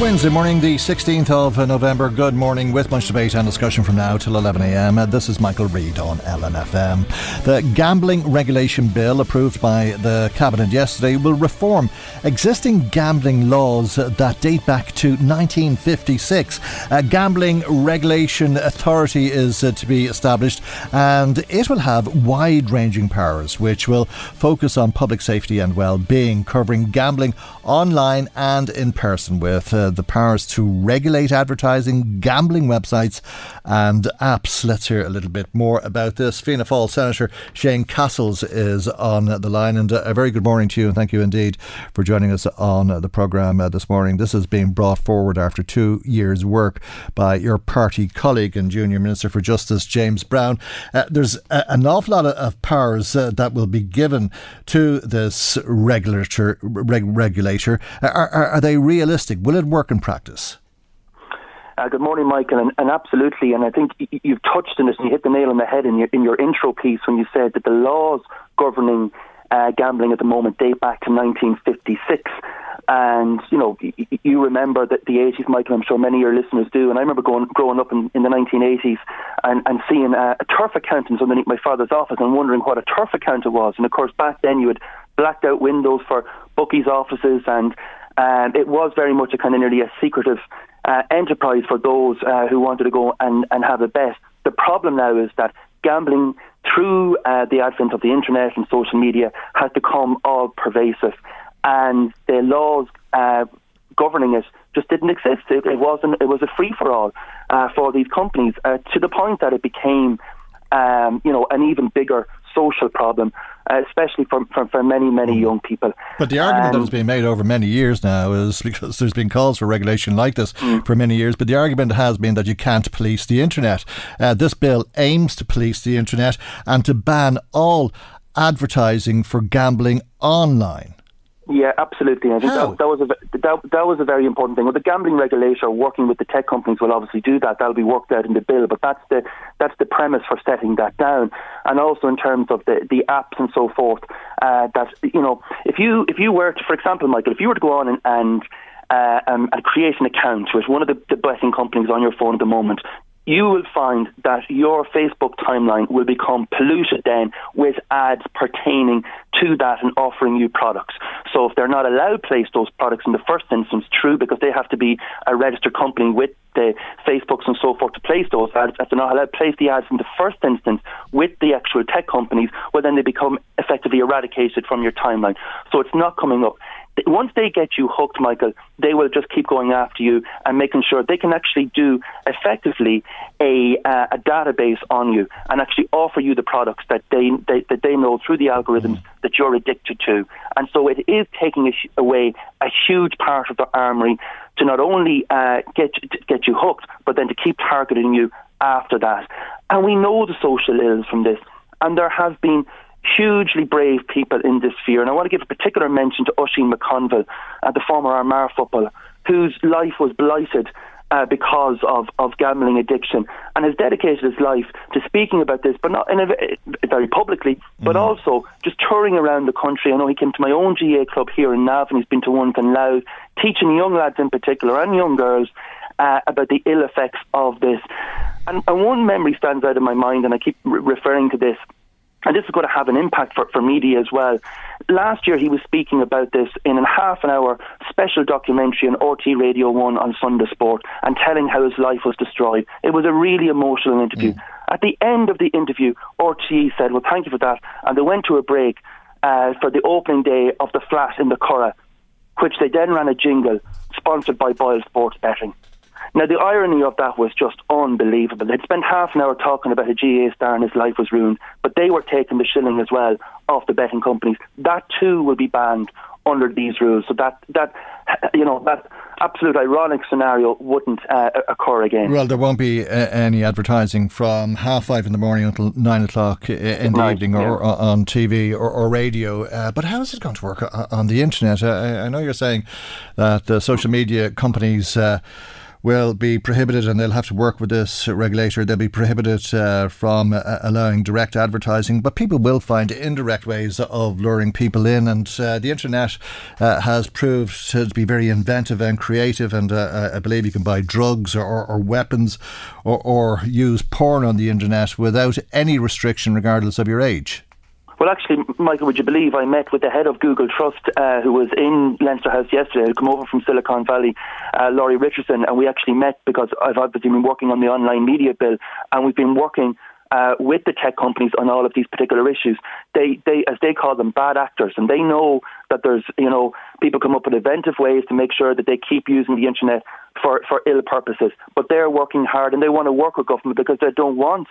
Wednesday morning, the 16th of November. Good morning, with much debate and discussion from now till 11am. This is Michael Reade on LMFM. The gambling regulation bill approved by the Cabinet yesterday will reform existing gambling laws that date back to 1956. A gambling regulation authority is to be established and it will have wide ranging powers which will focus on public safety and well being, covering gambling online and in person with uh, the powers to regulate advertising, gambling websites, and apps. Let's hear a little bit more about this. Fianna Fáil Senator Shane Cassells is on the line, and uh, a very good morning to you, and thank you indeed for joining us on the programme uh, this morning. This is being brought forward after two years' work by your party colleague and Junior Minister for Justice, James Browne. Uh, there's a, an awful lot of, powers uh, that will be given to this regulator. Reg, regulator. Are, are, are they realistic? Will it work in practice? Uh, good morning, Michael, and, and, absolutely. And I think you've touched on this, and you hit the nail on the head in your in your intro piece when you said that the laws governing uh, gambling at the moment date back to 1956. And you know, you remember that the 80s, Michael. I'm sure many of your listeners do. And I remember going growing up in, in the 1980s and, and seeing a, turf accountant underneath my father's office and wondering what a turf accountant was. And of course, back then you had blacked out windows for bookies' offices and um, it was very much a kind of nearly a secretive uh, enterprise for those uh, who wanted to go and, and have a bet. The problem now is that gambling through uh, the advent of the internet and social media has become all pervasive, and the laws uh, governing it just didn't exist. It, it wasn't. It was a free for all uh, for these companies uh, to the point that it became, um, you know, an even bigger social problem, uh, especially for, for, for, many, many mm. young people. But the argument um, that has been made over many years now is because there's been calls for regulation like this mm. for many years, but the argument has been that you can't police the internet. Uh, this bill aims to police the internet and to ban all advertising for gambling online. Yeah, absolutely. I think that, that, was a that, that was a very important thing. Well, the gambling regulator working with the tech companies will obviously do that. That'll be worked out in the bill, but that's the that's the premise for setting that down. And also in terms of the, the apps and so forth, uh, that you know, if you if you were to, for example, Michael, if you were to go on and, and uh, um, and create an account with one of the, the betting companies on your phone at the moment, you will find that your Facebook timeline will become polluted then with ads pertaining to that and offering you products. So if they're not allowed to place those products in the first instance, true, because they have to be a registered company with the Facebooks and so forth to place those ads, if they're not allowed to place the ads in the first instance with the actual tech companies, well then they become effectively eradicated from your timeline. So it's not coming up once they get you hooked, Michael, they will just keep going after you and making sure they can actually do effectively a, uh, a database on you and actually offer you the products that they, they that they know through the algorithms that you're addicted to. And so it is taking a away a huge part of the armory to not only uh, get get you hooked, but then to keep targeting you after that. And we know the social ills from this, and there have been hugely brave people in this sphere. And I want to give a particular mention to Oisin McConville, uh, the former Armagh footballer, whose life was blighted uh, because of, of gambling addiction and has dedicated his life to speaking about this, but not in a, very publicly, but mm. also just touring around the country. I know he came to my own GA club here in Navan, he's been to one in Louth, teaching young lads in particular and young girls uh, about the ill effects of this. And, and, one memory stands out in my mind, and I keep re- referring to this and this is going to have an impact for, for media as well. Last year, he was speaking about this in a half an hour special documentary on RTÉ Radio 1 on Sunday Sport and telling how his life was destroyed. It was a really emotional interview. Mm. At the end of the interview, RTÉ said, Well, thank you for that. And they went to a break uh, for the opening day of the flat in the Curragh, which they then ran a jingle sponsored by Boyle Sports Betting. Now, the irony of that was just unbelievable. They'd spent half an hour talking about a GAA star and his life was ruined, but they were taking the shilling as well off the betting companies. That too will be banned under these rules. So that that you know that absolute ironic scenario wouldn't uh, occur again. Well, there won't be uh, any advertising from half five in the morning until nine o'clock in the evening, or, on TV or, or radio. Uh, but how is it going to work uh, on the internet? I, I know you're saying that social media companies uh, will be prohibited and they'll have to work with this regulator. They'll be prohibited uh, from uh, allowing direct advertising, but people will find indirect ways of luring people in. And uh, the internet uh, has proved to be very inventive and creative. And uh, I believe you can buy drugs or, or, or weapons or, or use porn on the internet without any restriction, regardless of your age. Well, actually, Michael, would you believe I met with the head of Google Trust, uh, who was in Leinster House yesterday, who come over from Silicon Valley, uh, Laurie Richardson, and we actually met because I've obviously been working on the online media bill, and we've been working uh, with the tech companies on all of these particular issues. They, they, as they call them, bad actors, and they know that there's, you know, people come up with inventive ways to make sure that they keep using the internet for, for ill purposes. But they're working hard, and they want to work with government because they don't want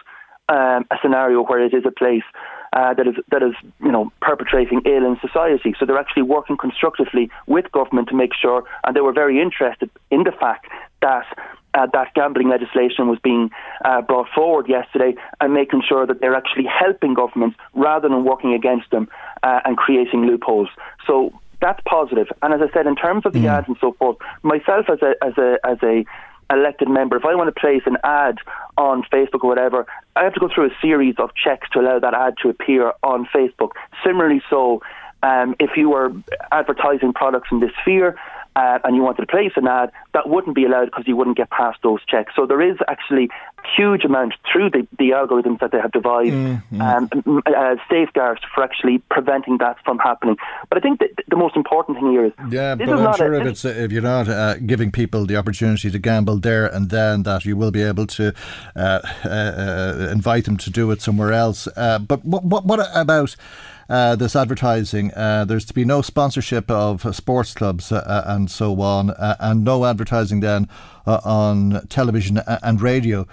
um, a scenario where it is a place uh, that is that is you know perpetrating ill in society. So they're actually working constructively with government to make sure, and they were very interested in the fact that. Uh, that gambling legislation was being uh, brought forward yesterday, and making sure that they're actually helping governments rather than working against them uh, and creating loopholes. So that's positive. And as I said, in terms of the mm. ads and so forth, myself as a as a as a elected member, if I want to place an ad on Facebook or whatever, I have to go through a series of checks to allow that ad to appear on Facebook. Similarly, so um, if you were advertising products in this sphere, uh, and you wanted to place an ad, that wouldn't be allowed because you wouldn't get past those checks. So there is actually huge amount through the, the algorithms that they have devised mm-hmm. um, uh, safeguards for actually preventing that from happening. But I think that the most important thing here is yeah, but I'm sure a, if it's if you're not uh, giving people the opportunity to gamble there and then, that you will be able to uh, uh, uh, invite them to do it somewhere else. but what, what, what about? uh, this advertising. Uh, there's to be no sponsorship of uh, sports clubs uh, uh, and so on, and no advertising then on television and radio.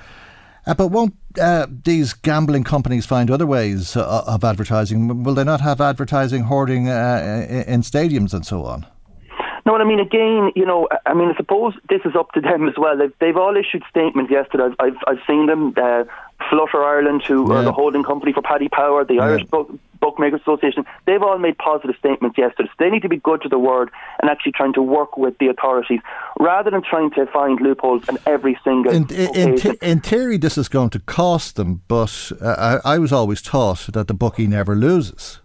Uh, but won't uh, these gambling companies find other ways uh, of advertising? Will they not have advertising hoarding in stadiums and so on? No, I mean, again, you know, I mean, I suppose this is up to them as well. They've, they've all issued statements yesterday. I've, I've, I've seen them. Uh, Flutter Ireland, who yeah. are the holding company for Paddy Power, the yeah. Irish Book, Bookmakers Association, they've all made positive statements yesterday. So they need to be good to the word and actually trying to work with the authorities rather than trying to find loopholes in every single. In, in, th- in theory, this is going to cost them, but uh, I, I was always taught that the bookie never loses.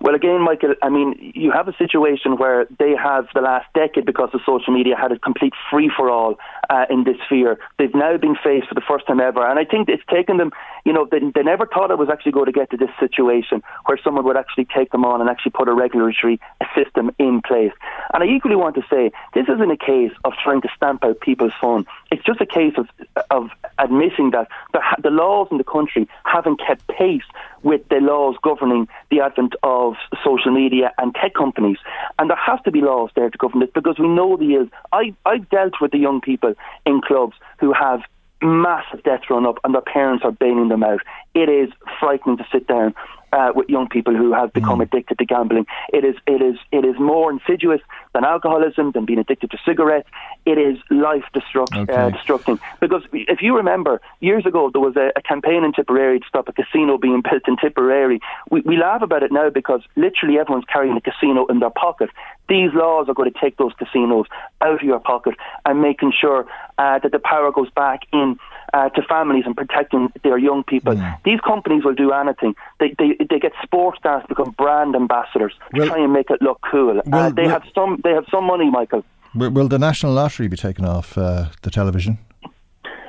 Well, again, Michael, I mean, you have a situation where they have the last decade, because of social media, had a complete free for all uh, in this sphere. They've now been faced for the first time ever, and I think it's taken them. You know, they, they never thought it was actually going to get to this situation where someone would actually take them on and actually put a regulatory system in place. And I equally want to say this isn't a case of trying to stamp out people's fun. It's just a case of of admitting that the, the laws in the country haven't kept pace with the laws governing the advent of social media and tech companies. And there has to be laws there to govern this because we know the ills. I, I've dealt with the young people in clubs who have massive debts run up and their parents are bailing them out. It is frightening to sit down uh, with young people who have become mm. addicted to gambling. It is it is it is more insidious than alcoholism, than being addicted to cigarettes. It is life destruct, uh, okay. uh, destructing. Because if you remember, years ago there was a, a, campaign in Tipperary to stop a casino being built in Tipperary. We, we laugh about it now because literally everyone's carrying a casino in their pocket. These laws are going to take those casinos out of your pocket and making sure uh, that the power goes back in uh, to families and protecting their young people. Mm. These companies will do anything. They, they, they get sports stars to become brand ambassadors to well, try and make it look cool. Uh, well, uh, they well, have some they have some money, Michael. Will the National Lottery be taken off uh, the television?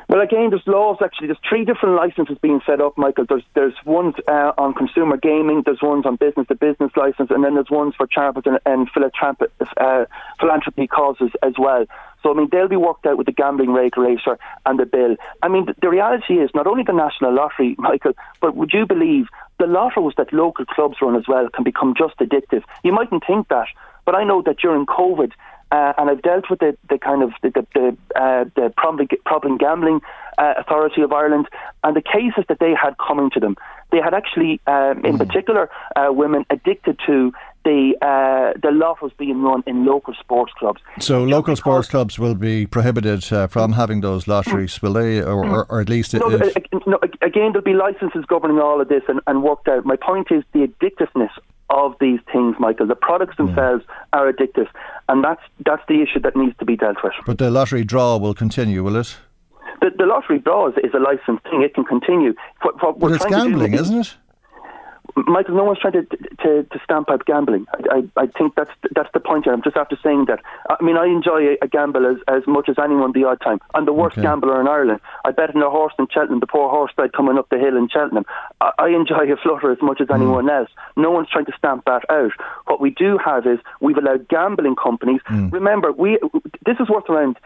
Well, again, there's laws actually. There's three different licenses being set up, Michael. There's there's ones uh, on consumer gaming, there's ones on business to business license, and then there's ones for charitable and, and philanthropy, uh, philanthropy causes as well. So, I mean, they'll be worked out with the gambling regulator and the bill. I mean, the, the reality is not only the National Lottery, Michael, but would you believe the lotteries that local clubs run as well can become just addictive? You mightn't think that, but I know that during COVID, uh, and I've dealt with the, the kind of the the, the, uh, the problem, problem gambling uh, authority of Ireland and the cases that they had coming to them. They had actually, um, in mm. particular, uh, women addicted to the uh, the lottos being run in local sports clubs. So local sports clubs will be prohibited uh, from having those lotteries, will they, or, or, or at least? No, no, again, there'll be licenses governing all of this and, and worked out. My point is the addictiveness of these things, Michael. The products themselves yeah. are addictive, and that's that's the issue that needs to be dealt with. But the lottery draw will continue, will it? The, the lottery draw is, is a licensed thing; it can continue. What, what but it's gambling, isn't it? Michael, no one's trying to, to, to stamp out gambling. I, I, I, think that's that's the point here. I'm just after saying that. I mean, I enjoy a, a gamble as, as much as anyone the odd time. I'm the worst okay. gambler in Ireland. I bet on a horse in Cheltenham, the poor horse died coming up the hill in Cheltenham. I, I enjoy a flutter as much as mm. anyone else. No one's trying to stamp that out. What we do have is we've allowed gambling companies. Mm. Remember, we this is worth around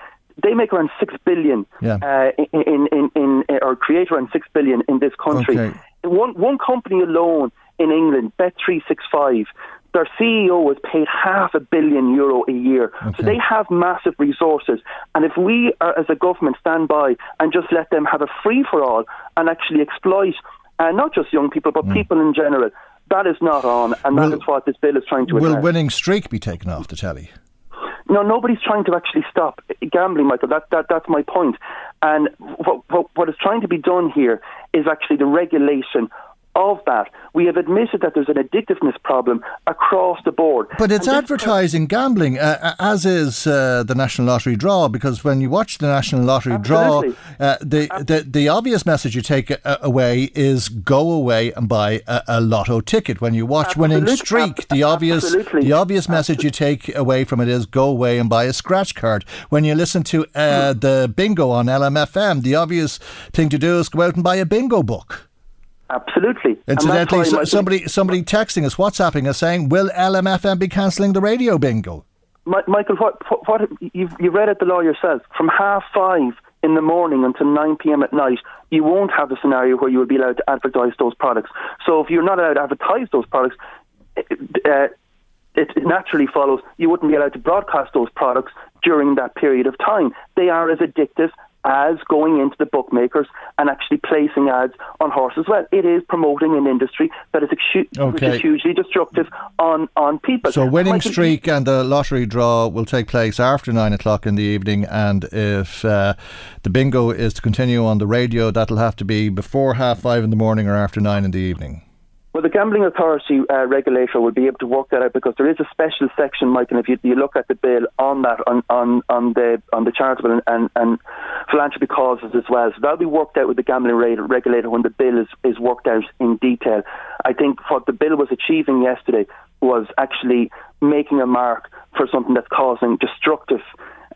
they make around six billion yeah. uh, in, in, in, in, or create around six billion in this country. Okay. One one company alone in England, Bet365, their CEO was paid half a billion euro a year. Okay. So they have massive resources. And if we, are, as a government, stand by and just let them have a free for all and actually exploit uh, not just young people, but mm. people in general, that is not on. And will, that is what this bill is trying to Will address. winning streak be taken off the telly? No, nobody's trying to actually stop gambling, Michael. That, that, that's my point. And what, what, what is trying to be done here is actually the regulation of that. We have admitted that there's an addictiveness problem across the board. But it's advertising gambling, uh, uh, as is uh, the National Lottery draw, because when you watch the National Lottery Absolutely. draw, uh, the, the, the obvious message you take uh, away is go away and buy a, a lotto ticket. When you watch Absolutely. Winning Streak, the obvious Absolutely. the obvious message you take away from it is go away and buy a scratch card. When you listen to uh, hmm. the bingo on LMFM, the obvious thing to do is go out and buy a bingo book. Absolutely. Incidentally, so, somebody somebody texting us, WhatsApping us, saying, "Will LMFM be cancelling the radio bingo?" Michael, what, what, what you've you read it the law yourself. From half five in the morning until nine p.m. at night, you won't have a scenario where you will be allowed to advertise those products. So if you're not allowed to advertise those products, uh, it naturally follows you wouldn't be allowed to broadcast those products during that period of time. They are as addictive as going into the bookmakers and actually placing ads on horses. Well, it is promoting an industry that is, okay. is hugely destructive on, on people. So, winning streak and the lottery draw will take place after nine o'clock in the evening, and if uh, the bingo is to continue on the radio, that'll have to be before half five in the morning or after nine in the evening. Well, the Gambling Authority uh, regulator will be able to work that out because there is a special section, Mike, and if you, you look at the bill on that, on, on, on the on the charitable and, and, and philanthropy causes as well. So that'll be worked out with the gambling regulator when the bill is, is worked out in detail. I think what the bill was achieving yesterday was actually making a mark for something that's causing destructive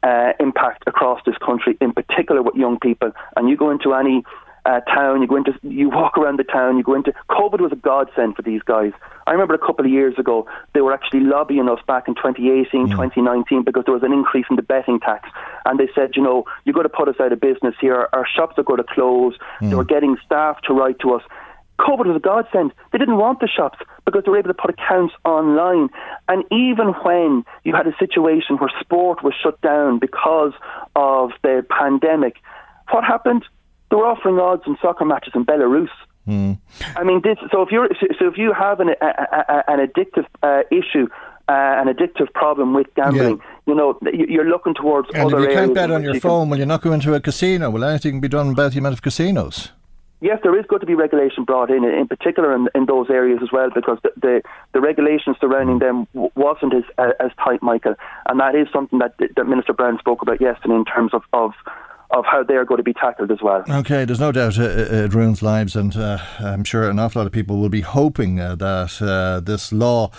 uh, impact across this country, in particular with young people. And you go into any uh, town, you go into, you walk around the town, you go into. COVID was a godsend for these guys. I remember a couple of years ago, they were actually lobbying us back in 2018, mm. 2019, because there was an increase in the betting tax. And they said, you know, you've got to put us out of business here. Our shops are going to close. Mm. They were getting staff to write to us. COVID was a godsend. They didn't want the shops because they were able to put accounts online. And even when you had a situation where sport was shut down because of the pandemic, what happened? They were offering odds on soccer matches in Belarus Mm. I mean, this. So if you're so if you have an a, a, an addictive uh, issue. Uh, an addictive problem with gambling. Yeah. You know, you're looking towards and other if you can't bet on your phone, will you not go into a casino? Will anything be done about the amount of casinos? yes, there is going to be regulation brought in, in particular in, in those areas as well, because the the, the regulations surrounding them w- wasn't as as tight, Michael, and that is something that that Minister Browne spoke about yesterday in terms of of of how they're going to be tackled as well. Okay, there's no doubt it, ruins lives, and uh, I'm sure an awful lot of people will be hoping uh, that uh, this law.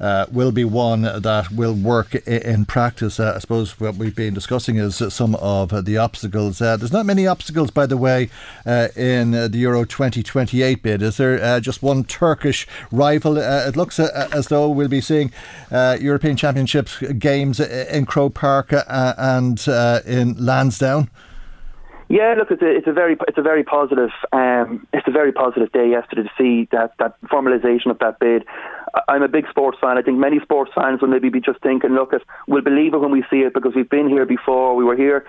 Uh, will be one that will work in practice. Uh, I suppose what we've been discussing is some of the obstacles. Uh, there's not many obstacles, by the way, in the Euro 2028 bid. Is there just one Turkish rival? It looks as though we'll be seeing European Championships games in Croke Park and in Lansdowne. Yeah, look, it's a, it's a very it's a very positive um, it's a very positive day yesterday to see that that formalisation of that bid. I'm a big sports fan. I think many sports fans will maybe be just thinking, look, at we'll believe it when we see it because we've been here before. We were here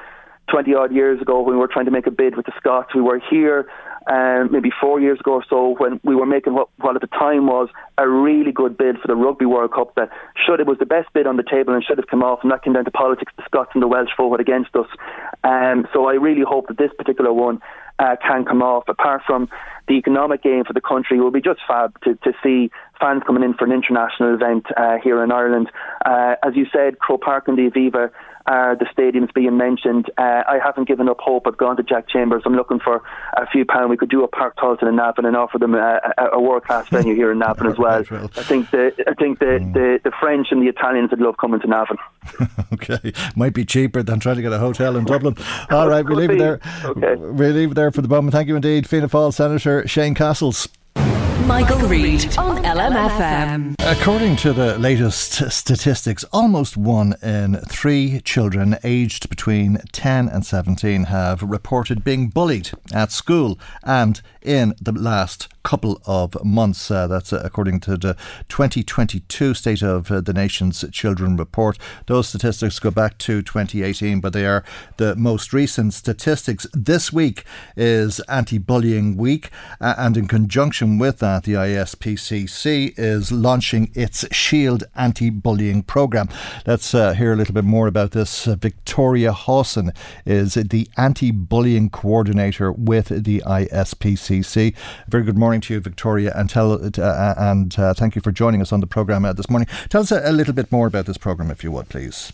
20 odd years ago when we were trying to make a bid with the Scots. We were here um, maybe four years ago or so when we were making what, what at the time was a really good bid for the Rugby World Cup that should it was the best bid on the table and should have come off and that came down to politics, the Scots and the Welsh voted against us. Um, so I really hope that this particular one uh, can come off. Apart from the economic gain for the country, it will be just fab to, to see fans coming in for an international event uh, here in Ireland. Uh, as you said, Croke Park and the Aviva uh, the stadiums being mentioned. Uh, I haven't given up hope. I've gone to Jack Chambers. I'm looking for a few pounds. We could do a Páirc Tailteann in Navan and offer them a, a, a world class venue here in Navan as well. I think the I think the, mm. the, the French and the Italians would love coming to Navan. okay, might be cheaper than trying to get a hotel in Dublin. All right, we leave it there. Okay. We leave it there for the moment. Thank you indeed, Fianna Fáil Senator Shane Cassells. Michael, Reade on LMFM. According to the latest statistics, almost one in three children aged between 10 and 17 have reported being bullied at school and in the last couple of months. Uh, that's uh, according to the 2022 State of uh, the Nation's Children report. Those statistics go back to 2018, but they are the most recent statistics. This week is Anti Bullying Week, uh, and in conjunction with that, the ISPCC is launching its Shield Anti Bullying Programme. Let's uh, hear a little bit more about this. Victoria Hawson is the Anti Bullying Coordinator with the ISPCC. Very good morning morning to you, Victoria, and tell uh, and uh, thank you for joining us on the program uh, this morning. Tell us a, a little bit more about this program, if you would, please.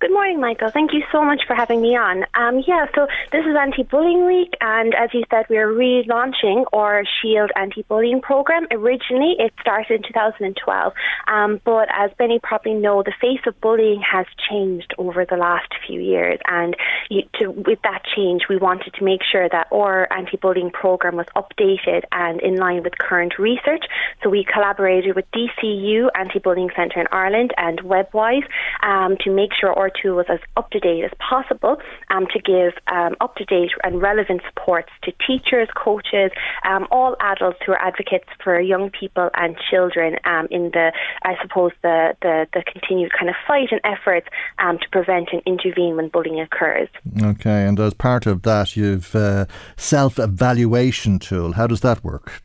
Good morning, Michael. Thank you so much for having me on. Um, yeah, so this is Anti Bullying Week, and as you said, we are relaunching our Shield Anti Bullying program. Originally, it started in 2012, um, but as many probably know, the face of bullying has changed over the last few years, and you, to, with that change, we wanted to make sure that our anti bullying program was updated and in line with current research. So we collaborated with DCU Anti Bullying Centre in Ireland and Webwise um, to make sure our tool was as up to date as possible um, to give um, up to date and relevant supports to teachers, coaches, um, all adults who are advocates for young people and children um, in the, I suppose, the, the, the, continued kind of fight and efforts um, to prevent and intervene when bullying occurs. Okay, and as part of that, you've uh, self evaluation tool. How does that work?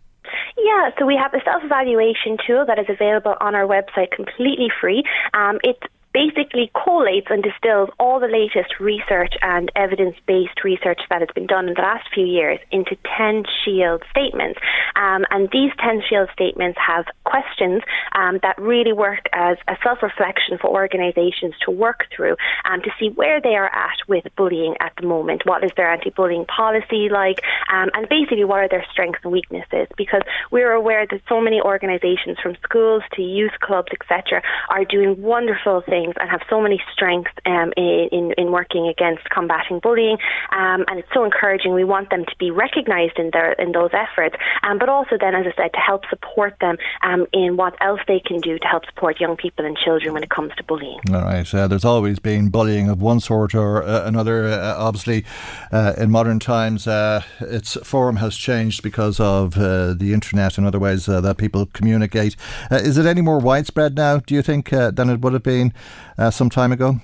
Yeah, so we have a self evaluation tool that is available on our website completely free. Um, it's basically collates and distills all the latest research and evidence based research that has been done in the last few years into 10 shield statements. Um, and these 10 shield statements have questions um, that really work as a self reflection for organisations to work through um, to see where they are at with bullying at the moment. What is their anti bullying policy like? Um, and basically, what are their strengths and weaknesses? Because we're aware that so many organisations, from schools to youth clubs, etc., are doing wonderful things and have so many strengths um, in, in, in, working against combating bullying. Um, and it's so encouraging. We want them to be recognised in their in those efforts, um, but also then, as I said, to help support them um, in what else they can do to help support young people and children when it comes to bullying. All right. Uh, there's always been bullying of one sort or uh, another. Uh, obviously, uh, in modern times, uh, its form has changed because of uh, the internet and other ways that people communicate. is it any more widespread now? Do you think than it would have been? Uh, some time ago?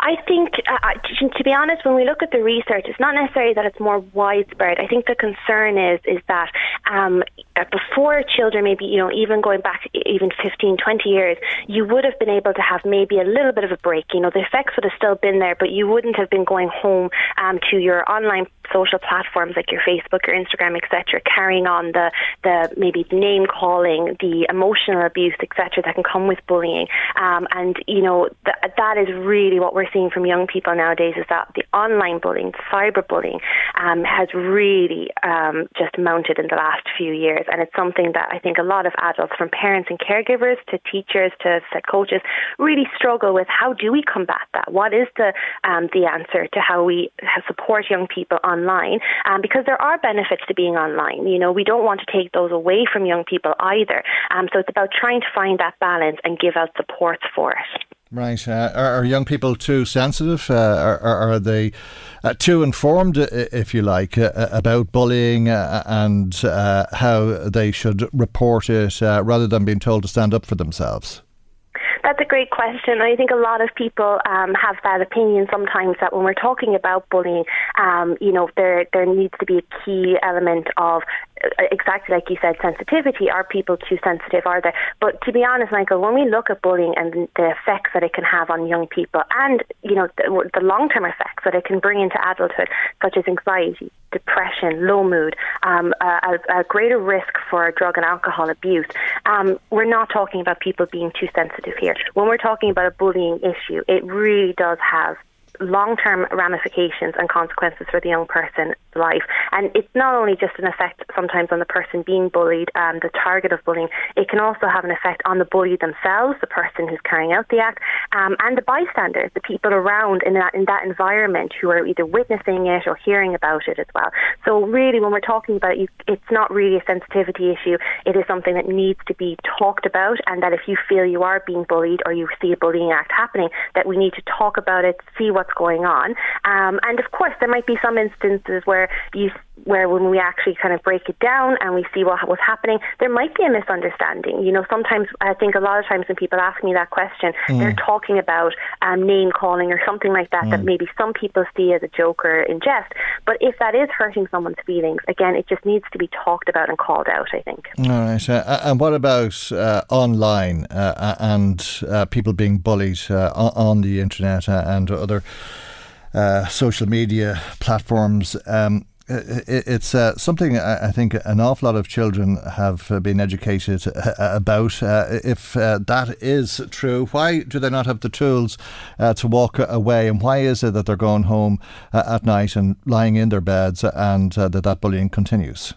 I think, to, be honest, when we look at the research, it's not necessarily that it's more widespread. I think the concern is is that um, before children, maybe you know, even going back even 15, 20 years, you would have been able to have maybe a little bit of a break. You know, the effects would have still been there, but you wouldn't have been going home um, to your online social platforms like your Facebook, your Instagram, etc., carrying on the the maybe name calling, the emotional abuse, etc., that can come with bullying. Um, and you know th- that is really what we're seeing from young people nowadays is that the online bullying, cyberbullying, um, has really um, just mounted in the last few years, and it's something that I think a lot of adults, from parents and caregivers to teachers to coaches, really struggle with. How do we combat that? What is the um, the answer to how we support young people online um, because there are benefits to being online. You know, we don't want to take those away from young people either. Um, so it's about trying to find that balance and give out supports for it. Right. Uh, are, are, young people too sensitive? Uh, are, are, they uh, too informed, if you like, uh, about bullying uh, and uh, how they should report it rather than being told to stand up for themselves? That's a great question. I think a lot of people um, have that opinion sometimes that when we're talking about bullying, um, you know, there there needs to be a key element of uh, exactly like you said, sensitivity. Are people too sensitive? Are they? But to be honest, Michael, when we look at bullying and the effects that it can have on young people, and you know the, the long-term effects that it can bring into adulthood, such as anxiety, depression, low mood, um, a, a, greater risk for drug and alcohol abuse. Um, we're not talking about people being too sensitive here. When we're talking about a bullying issue, it really does have long term ramifications and consequences for the young person's life. And it's not only just an effect sometimes on the person being bullied, um, the target of bullying, it can also have an effect on the bully themselves, the person who's carrying out the act, um, and the bystanders, the people around in that, in that environment who are either witnessing it or hearing about it as well. So, really, when we're talking about it, it's not really a sensitivity issue. It is something that needs to be talked about, and that if you feel you are being bullied or you see a bullying act happening, that we need to talk about it, see what what's going on. Um, and of course, there might be some instances where you where when we actually kind of break it down and we see what was happening, there might be a misunderstanding. You know, sometimes I think a lot of times when people ask me that question, mm. they're talking about um, name calling or something like that mm. that maybe some people see as a joke or in jest. But if that is hurting someone's feelings, again, it just needs to be talked about and called out. I think. All right. Uh, and what about uh, online uh, and uh, people being bullied uh, on the internet uh, and other? Uh, social media platforms. Um, it's uh, something I think an awful lot of children have uh, been educated uh, about. Uh, if uh, that is true, why do they not have the tools uh, to walk away? And why is it that they're going home at night and lying in their beds and that that bullying continues?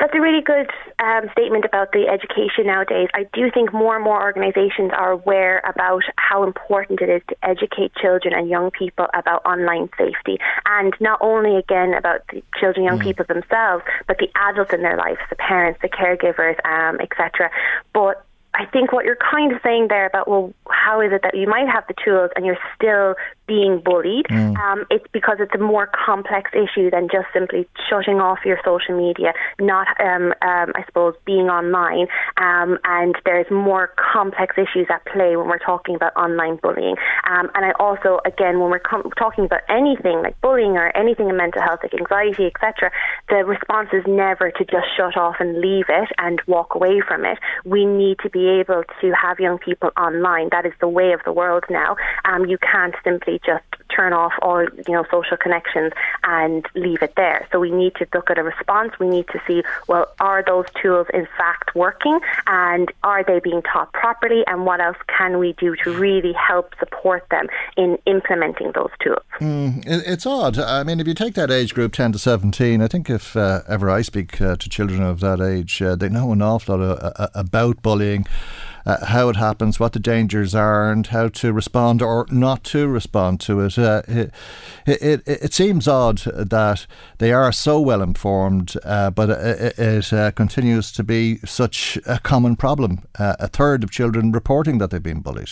That's a really good um, statement about the education nowadays. I do think more and more organisations are aware about how important it is to educate children and young people about online safety, and not only again about the children, young mm. people themselves, but the adults in their lives, the parents, the caregivers, um, etc. But I think what you're kind of saying there about, well, how is it that you might have the tools and you're still being bullied? Mm. Um, it's because it's a more complex issue than just simply shutting off your social media, not, um, um, I suppose, being online. Um, and there's more complex issues at play when we're talking about online bullying. Um, and I also, again, when we're com- talking about anything like bullying or anything in mental health, like anxiety, etc., the response is never to just shut off and leave it and walk away from it. We need to be able to have young people online. That is the way of the world now. Um, you can't simply just turn off all you know social connections and leave it there. So we need to look at a response. We need to see well, are those tools in fact working, and are they being taught properly, and what else can we do to really help support them in implementing those tools? Mm, it's odd. I mean, if you take that age group, ten to seventeen, I think if uh, ever I speak uh, to children of that age, uh, they know an awful lot of, uh, uh, about bullying uh, how it happens, what the dangers are, and how to respond or not to respond to it. Uh, it, it, it, seems odd that they are so well informed, uh, but it, it uh, continues to be such a common problem. Uh, a third of children reporting that they've been bullied.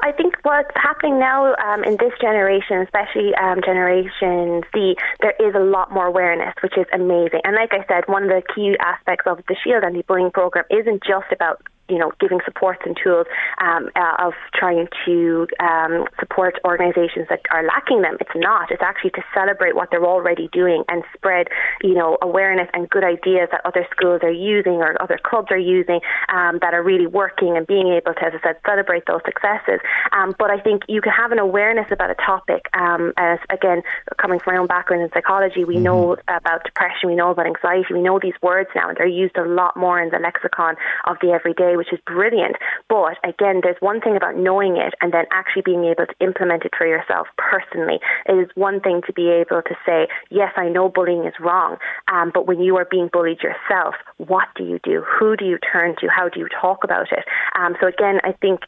I think what's happening now um, in this generation, especially um, Generation Z, there is a lot more awareness, which is amazing. And like I said, one of the key aspects of the Shield anti-bullying program isn't just about you know, giving supports and tools um, uh, of trying to um, support organisations that are lacking them. It's not. It's actually to celebrate what they're already doing and spread, you know, awareness and good ideas that other schools are using or other clubs are using um, that are really working and being able to, as I said, celebrate those successes. Um, but I think you can have an awareness about a topic. Um, as again, coming from my own background in psychology, we mm-hmm. know about depression, we know about anxiety, we know these words now, and they're used a lot more in the lexicon of the everyday, which is brilliant. But again, there's one thing about knowing it and then actually being able to implement it for yourself personally. It is one thing to be able to say, yes, I know bullying is wrong, um, but when you are being bullied yourself, what do you do? Who do you turn to? How do you talk about it? Um, so again, I think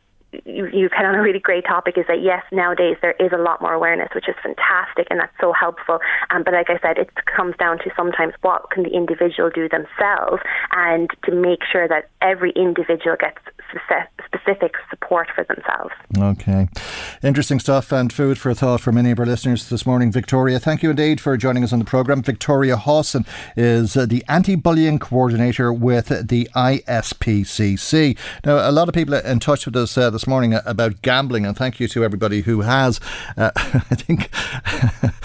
you, you've hit on a really great topic is that yes, nowadays there is a lot more awareness, which is fantastic and that's so helpful. Um, but like I said, it comes down to sometimes what can the individual do themselves and to make sure that every individual gets specific support for themselves. Okay. Interesting stuff and food for thought for many of our listeners this morning. Victoria, thank you indeed for joining us on the programme. Victoria Hawson is uh, the anti bullying coordinator with the ISPCC. Now, a lot of people are in touch with us uh, this morning about gambling, and thank you to everybody who has. Uh, I think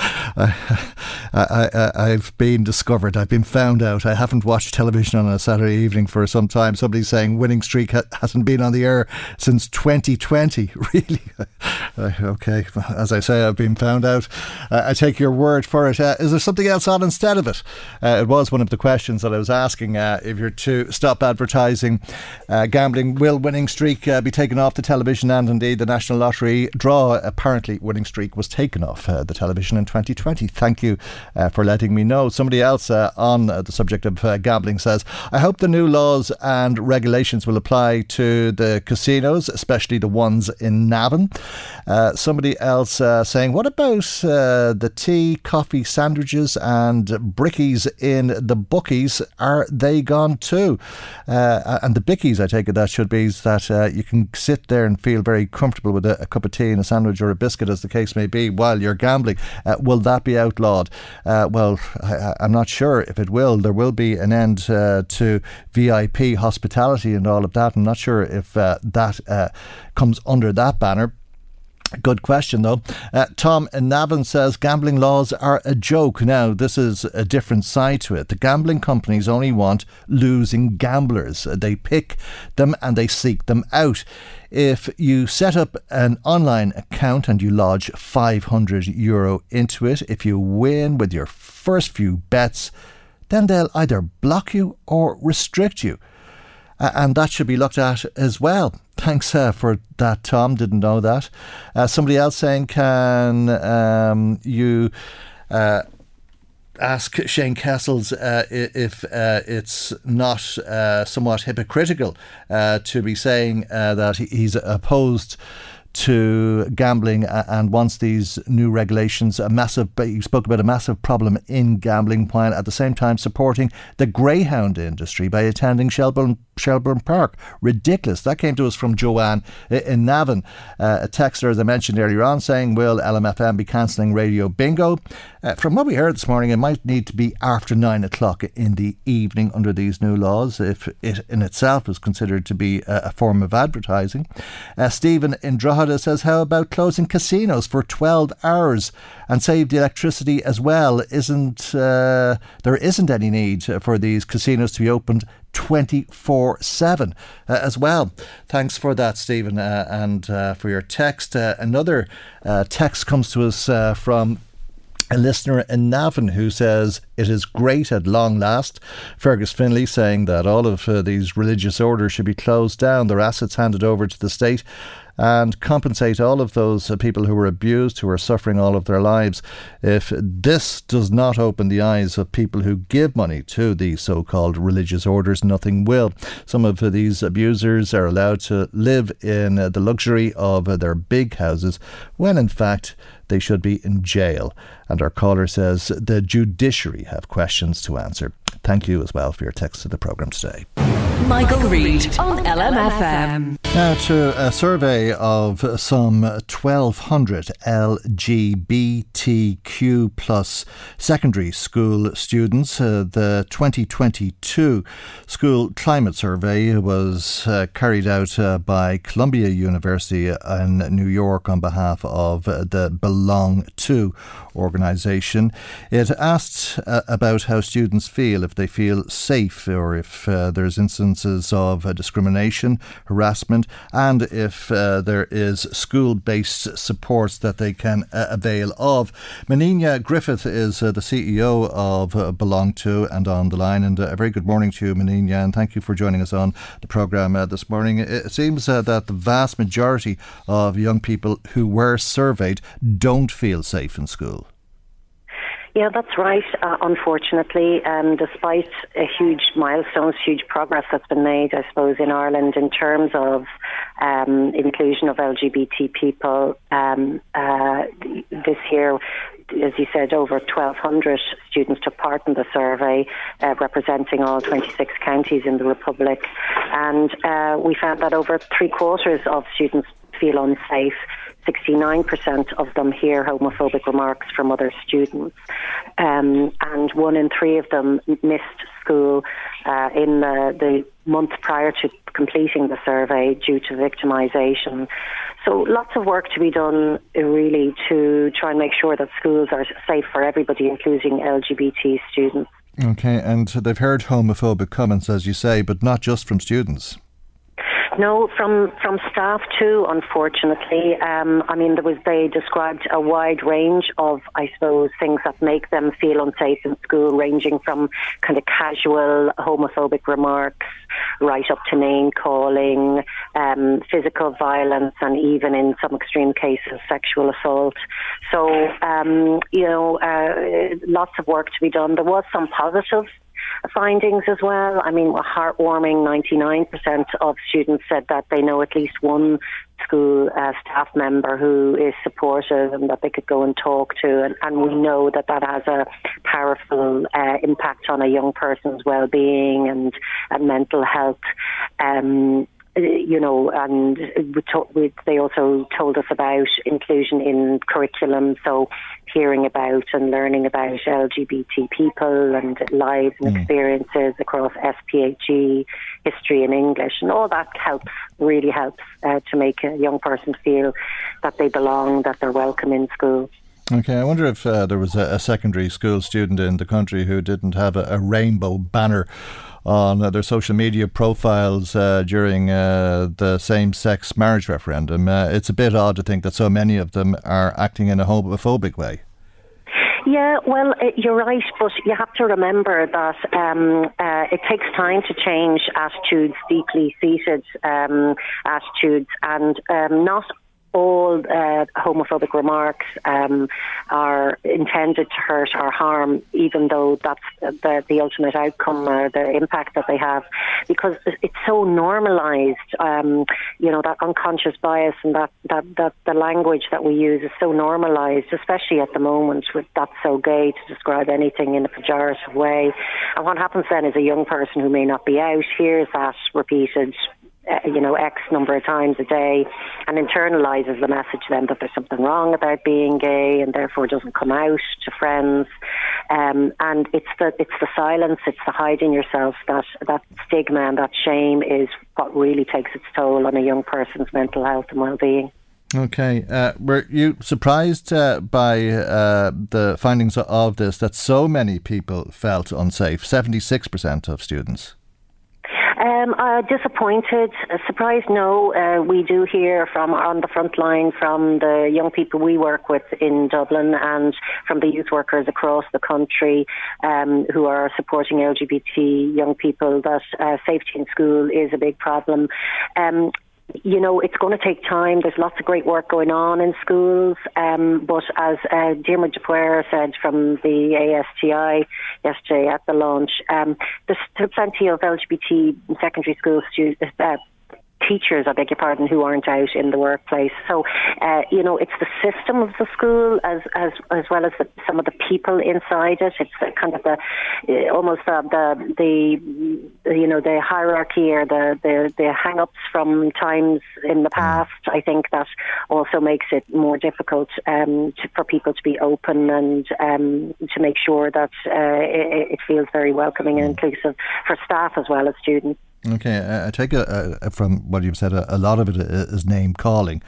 I, have been discovered, I've been found out. I haven't watched television on a Saturday evening for some time. Somebody's saying winning streak ha- hasn't been on the air since 2020. Really? Uh, okay, as I say, I've been found out. Uh, I take your word for it. Uh, is there something else on instead of it? Uh, it was one of the questions that I was asking. Uh, if you're to stop advertising gambling, will winning streak be taken off the television? And indeed, the National Lottery draw, apparently, winning streak was taken off the television in 2020. Thank you for letting me know. Somebody else on the subject of gambling says, I hope the new laws and regulations will apply to the casinos, especially the ones in Navan. Uh, somebody else uh, saying, What about uh, the tea, coffee, sandwiches, and brickies in the bookies? Are they gone too? Uh, and the bickies, I take it that should be that uh, you can sit there and feel very comfortable with a, a, cup of tea and a sandwich or a biscuit, as the case may be, while you're gambling. Uh, will that be outlawed? well, I, am not sure if it will. There will be an end to VIP hospitality and all of that. I'm not sure if uh, that uh, comes under that banner. Good question, though. Uh, Tom in Navan says gambling laws are a joke. Now, this is a different side to it. The gambling companies only want losing gamblers. Uh, they pick them and they seek them out. If you set up an online account and you lodge 500 euro into it, if you win with your first few bets, then they'll either block you or restrict you uh, and that should be looked at as well. Thanks uh, for that, Tom. Didn't know that. Uh, somebody else saying, can um, you uh, ask Shane Cassells uh, if uh, it's not somewhat hypocritical to be saying that he's opposed to gambling and wants these new regulations. A massive, you spoke about a massive problem in gambling, while at the same time supporting the greyhound industry by attending Shelbourne Shelbourne Park. Ridiculous. That came to us from Joanne in Navan, uh, a texter, as I mentioned earlier on, saying, Will LMFM be cancelling Radio Bingo? Uh, from what we heard this morning, it might need to be after nine o'clock in the evening under these new laws, if it in itself is considered to be a, a form of advertising. Uh, Stephen in Drogheda says, How about closing casinos for 12 hours and save the electricity as well? Isn't uh, There isn't any need for these casinos to be opened 24 7 uh, as well. Thanks for that, Stephen, uh, and uh, for your text. Uh, another uh, text comes to us uh, from a listener in Navan who says it is great at long last. Fergus Finlay saying that all of uh, these religious orders should be closed down, their assets handed over to the state, and compensate all of those uh, people who were abused, who are suffering all of their lives. If this does not open the eyes of people who give money to the so called religious orders, nothing will. Some of these abusers are allowed to live in uh, the luxury of uh, their big houses when in fact they should be in jail. And our caller says the judiciary have questions to answer. Thank you as well for your text to the programme today. Michael, Reade on LMFM. Now to a survey of some 1,200 LGBTQ plus secondary school students. Uh, the 2022 school climate survey was uh, carried out uh, by Columbia University in New York on behalf of the Belong To organisation. It asked uh, about how students feel, if they feel safe or if uh, there's instances of uh, discrimination, harassment, and if uh, there is school based supports that they can uh, avail of. Moninne Griffith is uh, the CEO of Belong To and on the line. And a very good morning to you, Menina, and thank you for joining us on the programme this morning. It seems that the vast majority of young people who were surveyed don't feel safe in school. Yeah, that's right. Uh, unfortunately, um, despite a huge milestones, huge progress that's been made, I suppose, in Ireland in terms of um, inclusion of LGBT people, um, uh, this year as you said, over 1,200 students took part in the survey, uh, representing all 26 counties in the Republic. And uh, we found that over three quarters of students feel unsafe 69% of them hear homophobic remarks from other students, um, and one in three of them missed school uh, in the, the month prior to completing the survey due to victimisation. So lots of work to be done, uh, really, to try and make sure that schools are safe for everybody, including LGBT students. Okay, and they've heard homophobic comments, as you say, but not just from students. No, from from staff too. Unfortunately, um, I mean, there was they described a wide range of, I suppose, things that make them feel unsafe in school, ranging from kind of casual homophobic remarks right up to name calling, um, physical violence, and even in some extreme cases, sexual assault. So, um, you know, uh, lots of work to be done. There was some positives findings as well. I mean, heartwarming 99% of students said that they know at least one school uh, staff member who is supportive and that they could go and talk to. And, and we know that that has a powerful uh, impact on a young person's well-being and, and mental health. Um, you know, and we to, we, they also told us about inclusion in curriculum. So hearing about and learning about LGBT people and lives and mm. experiences across SPHE, history and English, and all that helps, really helps uh, to make a young person feel that they belong, that they're welcome in school. Okay, I wonder if uh, there was a, a, secondary school student in the country who didn't have a, a rainbow banner on uh, their social media profiles uh, during uh, the same sex marriage referendum. Uh, it's a bit odd to think that so many of them are acting in a homophobic way. Yeah, well, uh, you're right, but you have to remember that um, uh, it takes time to change attitudes, deeply seated um, attitudes, and um, not all uh, homophobic remarks um, are intended to hurt or harm, even though that's the, the ultimate outcome or the impact that they have, because it's so normalised. Um, you know that unconscious bias and that, that that the language that we use is so normalised, especially at the moment with that's so gay to describe anything in a pejorative way. And what happens then is a young person who may not be out hears that repeated uh, you know, X number of times a day and internalizes the message then that there's something wrong about being gay and therefore doesn't come out to friends. Um, and it's the, it's the silence, it's the hiding yourself, that, that stigma and that shame is what really takes its toll on a young person's mental health and well-being. Okay. Uh, were you surprised uh, by uh, the findings of this that so many people felt unsafe? 76% of students. Um, uh, disappointed, surprised. No, uh, we do hear from on the front line from the young people we work with in Dublin and from the youth workers across the country um, who are supporting LGBT young people that uh, safety in school is a big problem. Um, you know, it's going to take time. There's lots of great work going on in schools. Um, but as uh, Diarmuid Dwyer said from the ASTI yesterday at the launch, um, there's plenty of LGBT secondary school students, uh, teachers, I beg your pardon, who aren't out in the workplace. So, uh, you know, it's the system of the school as as as well as the, some of the people inside it. It's kind of the uh, almost uh, the the you know the hierarchy or the the, the hang-ups from times in the past. I think that also makes it more difficult um, to, for people to be open and um, to make sure that uh, it, it, feels very welcoming and inclusive for staff as well as students. Okay, I take a, a, from what you've said, a, a lot of it is name calling.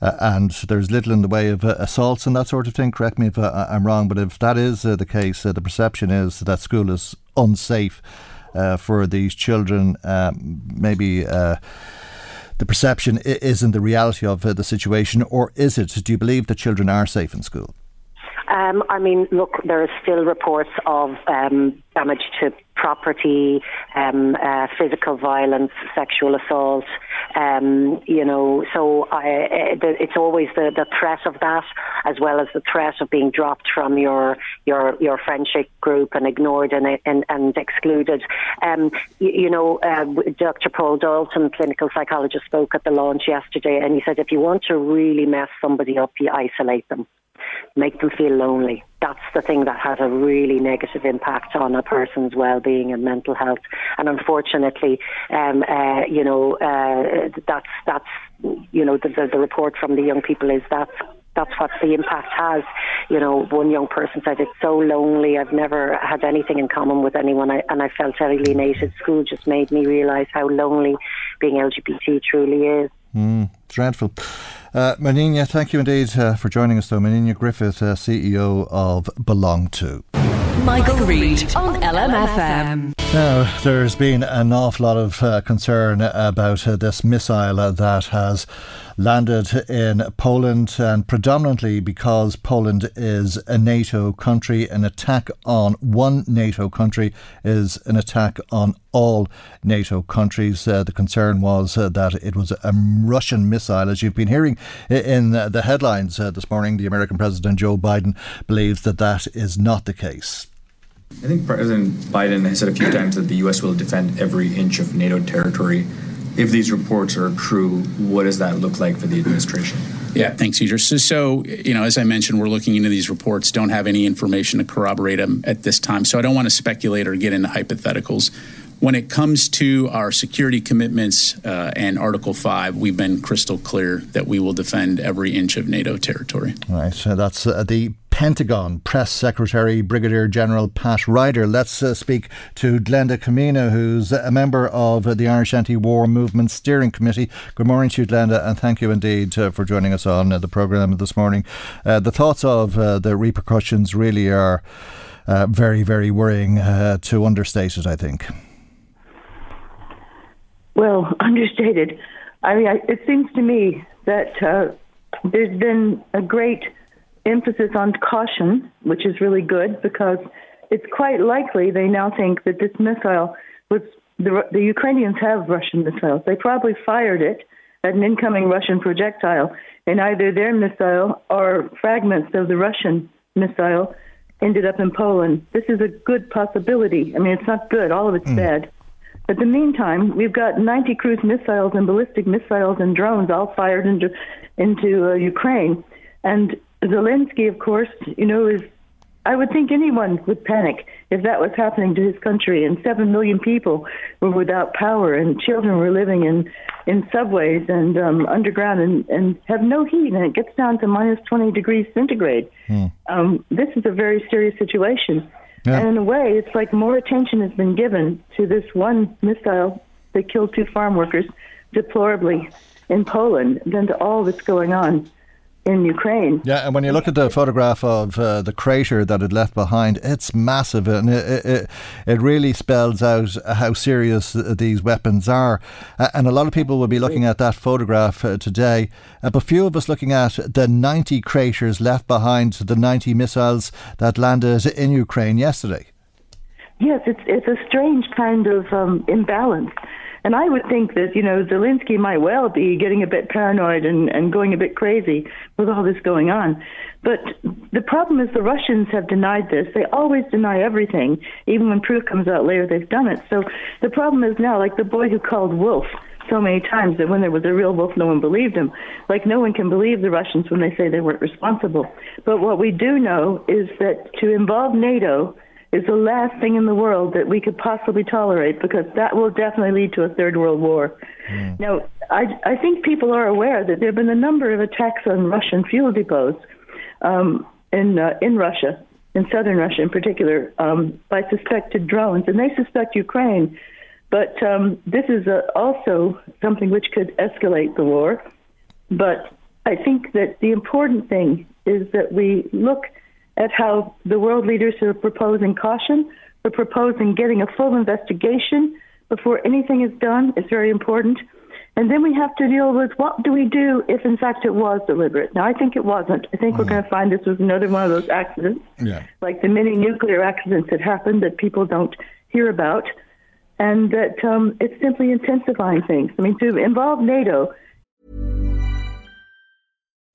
Uh, and there's little in the way of uh, assaults and that sort of thing. Correct me if uh, I'm wrong, but if that is uh, the case, uh, the perception is that school is unsafe uh, for these children. Um, maybe the perception isn't the reality of the situation, or is it? Do you believe that children are safe in school? Um, I mean, look, there are still reports of um, damage to property, um, uh, physical violence, sexual assault. Um, you know, so I, uh, it's always the, the threat of that, as well as the threat of being dropped from your your your friendship group and ignored and and, and excluded. Um, you, you, know, uh, Dr. Paul Dalton, clinical psychologist, spoke at the launch yesterday, and he said if you want to really mess somebody up, you isolate them make them feel lonely. That's the thing that has a really negative impact on a person's well-being and mental health. And unfortunately, um, uh, you know, uh, that's that's you know the, the, the report from the young people is that that's what the impact has. You know, one young person said, It's so lonely. I've never had anything in common with anyone, I, and I felt alienated. School just made me realise how lonely being LGBT truly is. Mm, dreadful. Uh, Moninne, thank you indeed uh, for joining us, though. Moninne Griffith, uh, CEO of Belong To. Michael, Reade on LMFM. Now, there's been an awful lot of uh, concern about uh, this missile that has landed in Poland, and predominantly because Poland is a NATO country. An attack on one NATO country is an attack on all NATO countries. Uh, the concern was uh, that it was a Russian missile. As you've been hearing in the headlines uh, this morning, the American President Joe Biden believes that that is not the case. I think President Biden has said a few times that the U.S. will defend every inch of NATO territory. If these reports are true, what does that look like for the administration? Yeah, thanks, Idris. So, so, you know, as I mentioned, we're looking into these reports, don't have any information to corroborate them at this time. So I don't want to speculate or get into hypotheticals. When it comes to our security commitments uh, and Article 5, we've been crystal clear that we will defend every inch of NATO territory. All right. So that's uh, the Pentagon Press Secretary Brigadier General Pat Ryder. Let's uh, speak to Glenda Cimino, who's a member of uh, the Irish Anti-War Movement Steering Committee. Good morning to you, Glenda, and thank you indeed uh, for joining us on uh, the programme this morning. Uh, the thoughts of the repercussions really are very, very worrying, to understate it, I think. Well, understated. I mean, I, it seems to me that uh, there's been a great emphasis on caution, which is really good because it's quite likely they now think that this missile was the, the Ukrainians have Russian missiles. They probably fired it at an incoming Russian projectile, and either their missile or fragments of the Russian missile ended up in Poland. This is a good possibility. I mean, it's not good, all of it's mm. bad. But in the meantime, we've got 90 cruise missiles and ballistic missiles and drones all fired into into uh, Ukraine. And Zelensky, of course, you know, is I would think anyone would panic if that was happening to his country. And seven million people were without power, and children were living in in subways and um, underground, and and have no heat, and it gets down to minus 20 degrees centigrade. Hmm. Um, this is a very serious situation. Yeah. And in a way, it's like more attention has been given to this one missile that killed two farm workers deplorably in Poland than to all that's going on in Ukraine. Yeah, and when you look at the photograph of uh, the crater that it left behind, it's massive, and it, it, it really spells out how serious these weapons are. and a lot of people will be looking at that photograph uh, today, uh, but few of us looking at the 90 craters left behind the 90 missiles that landed in Ukraine yesterday. Yes, it's it's a strange kind of um, imbalance and I would think that, you know, Zelensky might well be getting a bit paranoid and, and going a bit crazy with all this going on. But the problem is the Russians have denied this. They always deny everything, even when proof comes out later they've done it. So the problem is now, like the boy who called wolf so many times that when there was a real wolf, no one believed him. Like no one can believe the Russians when they say they weren't responsible. But what we do know is that to involve NATO is the last thing in the world that we could possibly tolerate because that will definitely lead to a third world war. Mm. Now, I, I think people are aware that there have been a number of attacks on Russian fuel depots um, in uh, in Russia, in southern Russia in particular, um, by suspected drones, and they suspect Ukraine. But um, this is uh, also something which could escalate the war. But I think that the important thing is that we look at how the world leaders are proposing caution, they're proposing getting a full investigation before anything is done. It's very important. And then we have to deal with what do we do if, in fact, it was deliberate. Now, I think it wasn't. I think mm. we're going to find this was another one of those accidents, yeah. like the many nuclear accidents that happened that people don't hear about, and that um, it's simply intensifying things. I mean, to involve NATO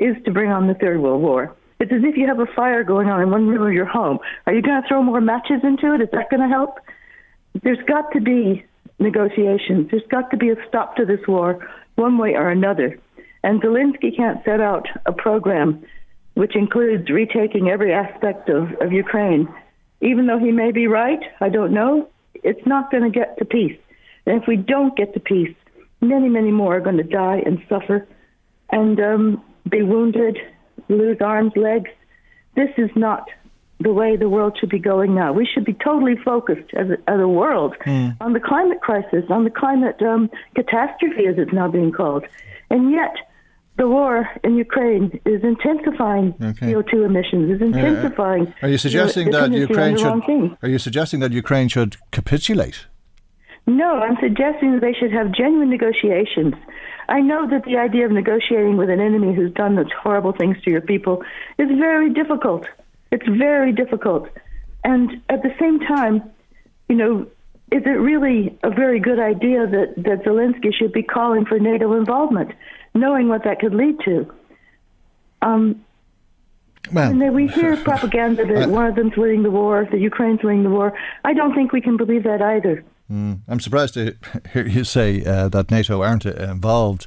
is to bring on the Third World War. It's as if you have a fire going on in one room of your home. Are you going to throw more matches into it? Is that going to help? There's got to be negotiations. There's got to be a stop to this war, one way or another. And Zelensky can't set out a program which includes retaking every aspect of, of Ukraine. Even though he may be right, I don't know, it's not going to get to peace. And if we don't get to peace, many, many more are going to die and suffer. And um, be wounded, lose arms, legs. This is not the way the world should be going now. We should be totally focused as a, as a world mm. on the climate crisis, on the climate um, catastrophe, as it's now being called. And yet, the war in Ukraine is intensifying okay. CO2 emissions, is intensifying. Are you suggesting that Ukraine should? Are you suggesting that Ukraine should capitulate? No, I'm suggesting that they should have genuine negotiations I know that the idea of negotiating with an enemy who's done those horrible things to your people is very difficult. It's very difficult. And at the same time, you know, is it really a very good idea that, that Zelensky should be calling for NATO involvement, knowing what that could lead to? Um, well, and then we hear propaganda that uh, one of them's winning the war, that Ukraine's winning the war. I don't think we can believe that either. Mm, I'm surprised to hear you say uh, that NATO aren't uh, involved.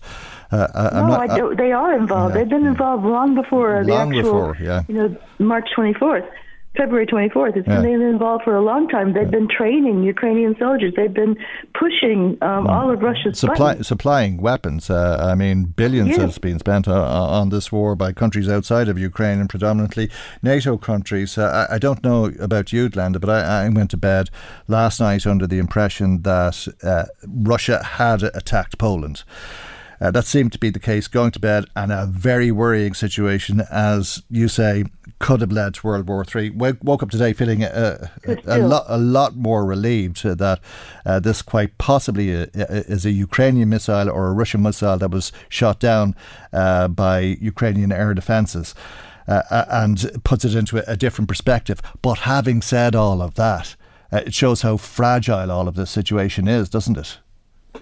Uh, uh no, not, I do, they are involved. Yeah, They've been involved long before long the actual, before, yeah. you know, March 24th. February 24th. It's yeah. been involved for a long time. They've yeah. been training Ukrainian soldiers. They've been pushing um, mm. all of Russia's Supply, supplying weapons. Uh, I mean, billions yes. has been spent uh, on this war by countries outside of Ukraine and predominantly NATO countries. Uh, I, I, don't know about you, Glenda, but I, I, went to bed last night under the impression that uh, Russia had attacked Poland. Uh, that seemed to be the case going to bed, and a very worrying situation, as you say, could have led to World War Three. Woke up today feeling a, a, a lot, a lot more relieved that uh, this quite possibly uh, is a Ukrainian missile or a Russian missile that was shot down uh, by Ukrainian air defences. Uh, uh, and puts it into a, different perspective. But having said all of that, it shows how fragile all of this situation is, doesn't it?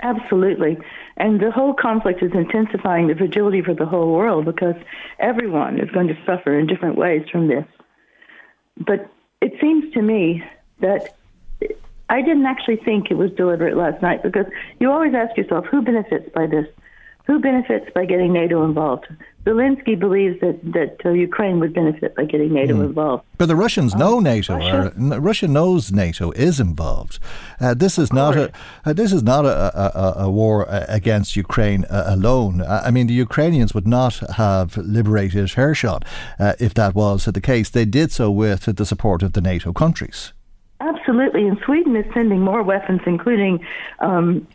Absolutely. And the whole conflict is intensifying the fragility for the whole world because everyone is going to suffer in different ways from this. But it seems to me that I didn't actually think it was deliberate last night because you always ask yourself who benefits by this? Who benefits by getting NATO involved? Zelensky believes that that uh, Ukraine would benefit by getting NATO mm. involved. But the Russians know um, NATO. Russia, or, Russia knows NATO is involved. Uh, this is not a uh, this is not a, a, a war uh, against Ukraine uh, alone. I mean, the Ukrainians would not have liberated Kherson uh, if that was the case. They did so with the support of the NATO countries. Absolutely, and Sweden is sending more weapons, including, um,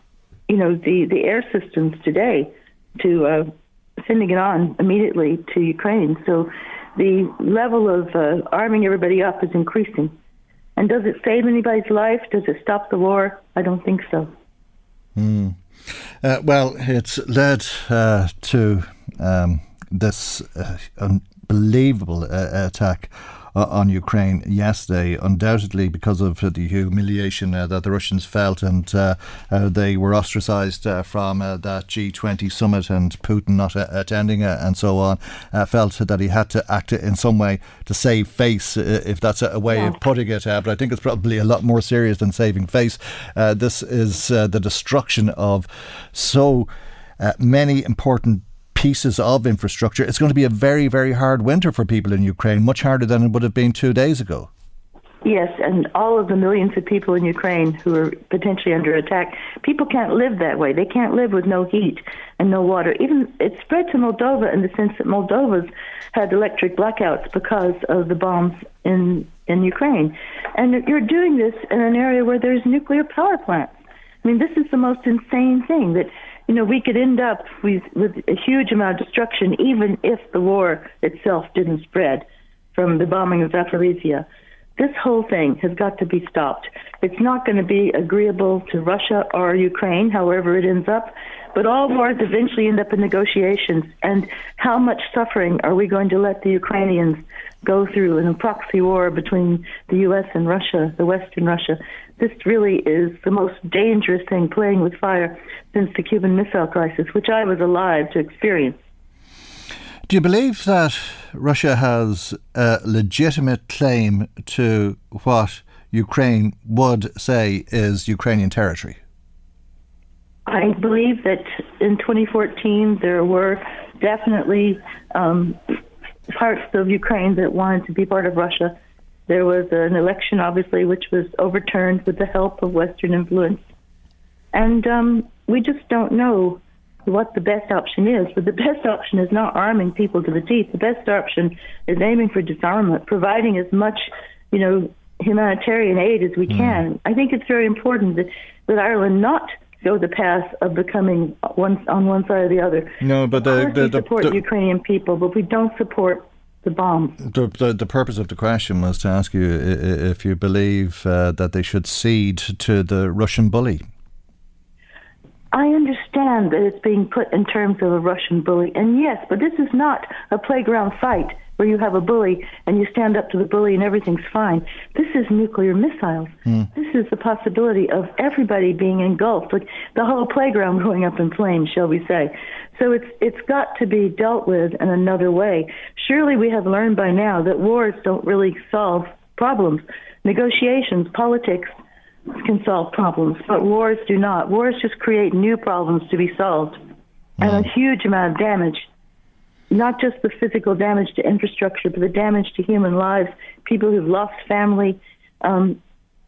you know, the the air systems today to uh, sending it on immediately to Ukraine. So the level of uh, arming everybody up is increasing. And does it save anybody's life? Does it stop the war? I don't think so. Mm. Uh, well, it's led uh, to um, this uh, unbelievable uh, attack uh, on Ukraine yesterday, undoubtedly because of the humiliation uh, that the Russians felt and uh, uh they were ostracised uh, from uh, that G20 summit and Putin not attending and so on. felt that he had to act in some way to save face, if that's a way yeah. of putting it. but I think it's probably a lot more serious than saving face. this is the destruction of so. Uh, many important pieces of infrastructure. It's going to be a very, very hard winter for people in Ukraine, much harder than it would have been two days ago. Yes, and all of the millions of people in Ukraine who are potentially under attack, people can't live that way. They can't live with no heat and no water. Even it spread to Moldova in the sense that Moldova's had electric blackouts because of the bombs in in Ukraine. And you're doing this in an area where there's nuclear power plants. I mean, this is the most insane thing that you know, we could end up with, with a huge amount of destruction, even if the war itself didn't spread from the bombing of Zaporizhia. This whole thing has got to be stopped. It's not going to be agreeable to Russia or Ukraine, however it ends up, but all wars eventually end up in negotiations. And how much suffering are we going to let the Ukrainians go through in a proxy war between the U.S. and Russia, the Western Russia? This really is the most dangerous thing playing with fire since the Cuban Missile Crisis, which I was alive to experience. Do you believe that Russia has a legitimate claim to what Ukraine would say is Ukrainian territory? I believe that in 2014 there were definitely um, parts of Ukraine that wanted to be part of Russia. There was an election, obviously, which was overturned with the help of Western influence. And um, we just don't know what the best option is. But the best option is not arming people to the teeth. The best option is aiming for disarmament, providing as much, you know, humanitarian aid as we mm. can. I think it's very important that, that Ireland not go the path of becoming one on one side or the other. No, but the, the, we support the, Ukrainian people, but we don't support the bomb. The, the, the, purpose of the question was to ask you if you believe uh, that they should cede to the Russian bully. I understand that it's being put in terms of a Russian bully, and yes, but this is not a playground fight where you have a bully and you stand up to the bully and everything's fine. This is nuclear missiles. Mm. This is the possibility of everybody being engulfed, like the whole playground going up in flames, shall we say. So it's it's got to be dealt with in another way. Surely we have learned by now that wars don't really solve problems. Negotiations, politics can solve problems, but wars do not. Wars just create new problems to be solved mm. and a hmm. huge amount of damage not just the physical damage to infrastructure, but the damage to human lives, people who've lost family. Um,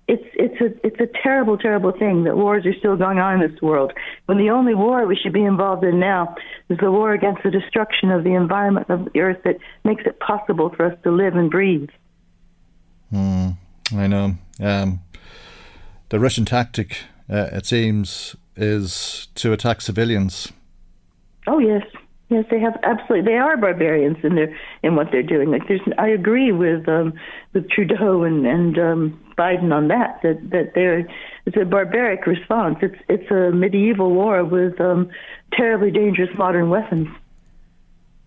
it's it's a it's a terrible, terrible thing that wars are still going on in this world. When the only war we should be involved in now is the war against the destruction of the environment of the earth that makes it possible for us to live and breathe. Mm, I know. Um, the Russian tactic, uh, it seems, is to attack civilians. Oh yes, Yes, they have absolutely. They are barbarians in their in what they're doing. Like there's, I agree with um, with Trudeau and and um, Biden on that. That that they're it's a barbaric response. It's it's a medieval war with um, terribly dangerous modern weapons.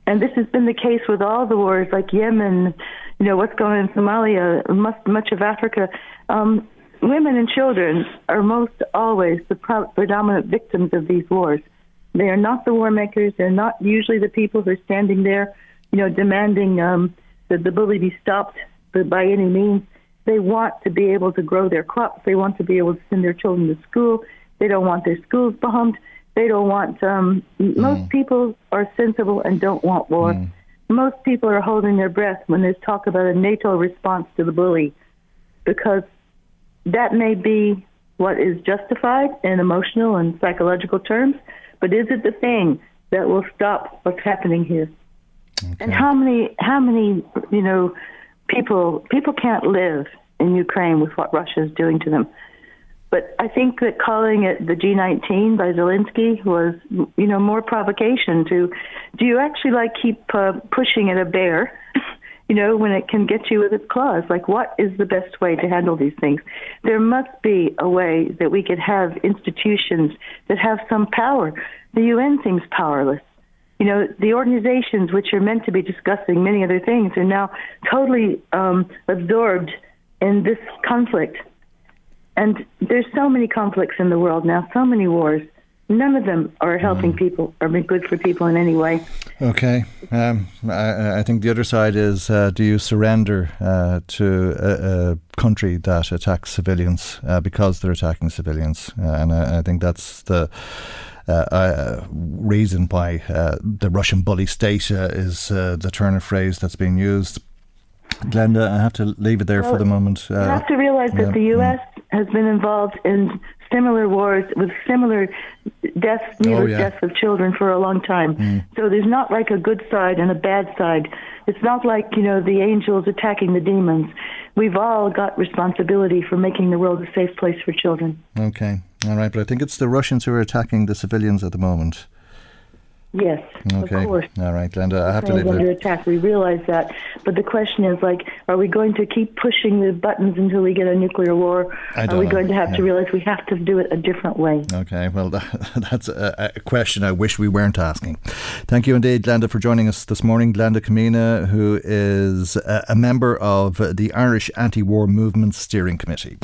And this has been the case with all the wars, like Yemen. You know what's going on in Somalia, much much of Africa. Um, women and children are most always the predominant victims of these wars They are not the war makers. They're not usually the people who are standing there, you know, demanding um, that the bully be stopped by any means. They want to be able to grow their crops. They want to be able to send their children to school. They don't want their schools bombed. They don't want. Um, mm. Most people are sensible and don't want war. Mm. Most people are holding their breath when there's talk about a NATO response to the bully, because that may be what is justified in emotional and psychological terms, but is it the thing that will stop what's happening here? Okay. And how many, how many, you know, people people can't live in Ukraine with what Russia is doing to them. But I think that calling it the G19 by Zelensky was, you know, more provocation to, do you actually like keep uh, pushing at a bear, you know, when it can get you with its claws? Like, what is the best way to handle these things? There must be a way that we could have institutions that have some power. The UN seems powerless you know, the organizations which are meant to be discussing many other things are now totally um, absorbed in this conflict. And there's so many conflicts in the world now, so many wars. None of them are helping mm. people or being good for people in any way. Okay. Um, I, I, think the other side is uh, do you surrender uh, to a, a, country that attacks civilians uh, because they're attacking civilians? Uh, and I, I think that's the uh, uh, reason why uh, the Russian bully state is the turn of phrase that's being used. Glenda, I have to leave it there well, for the moment. you have to realize that the U.S. Mm. has been involved in similar wars with similar deaths, needless oh, yeah. deaths of children for a long time. Mm. So there's not like a good side and a bad side. It's not like, you know, the angels attacking the demons. We've all got responsibility for making the world a safe place for children. Okay. All right, but I think it's the Russians who are attacking the civilians at the moment. Yes, okay. of course. All right, Glenda, I have to leave under attack. We realize that, but the question is like, are we going to keep pushing the buttons until we get a nuclear war? I don't are we know. going to have yeah. to realize we have to do it a different way? Okay, well, that, that's a, a, question I wish we weren't asking. Thank you indeed, Glenda, for joining us this morning. Glenda Cimino, who is a, a member of the Irish Anti-War Movement Steering Committee.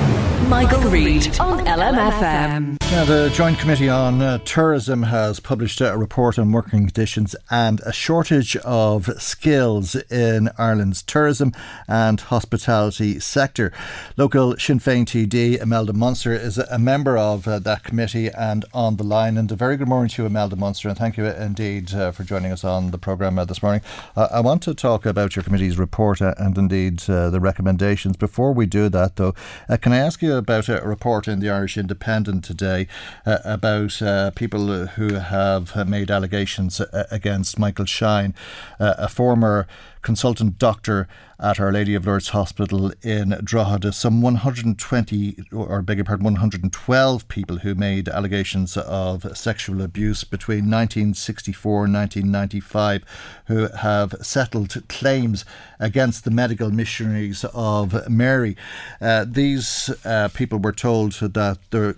Michael, Reade on LMFM. Now, the Joint Committee on uh, Tourism has published a report on working conditions and a shortage of skills in Ireland's tourism and hospitality sector. Local Sinn Féin TD Imelda Munster is a member of uh, that committee and on the line. And a very good morning to you, Imelda Munster, and thank you indeed uh, for joining us on the programme uh, this morning. I want to talk about your committee's report uh, and indeed uh, the recommendations. Before we do that, though, can I ask you about a report in the Irish Independent today uh, about uh, people who have made allegations uh, against Michael Shine, uh, a former consultant doctor at Our Lady of Lourdes Hospital in Drogheda. Some 120, or beg your pardon, 112 people who made allegations of sexual abuse between 1964 and 1995 who have settled claims against the medical missionaries of Mary. Uh, these uh, people were told that their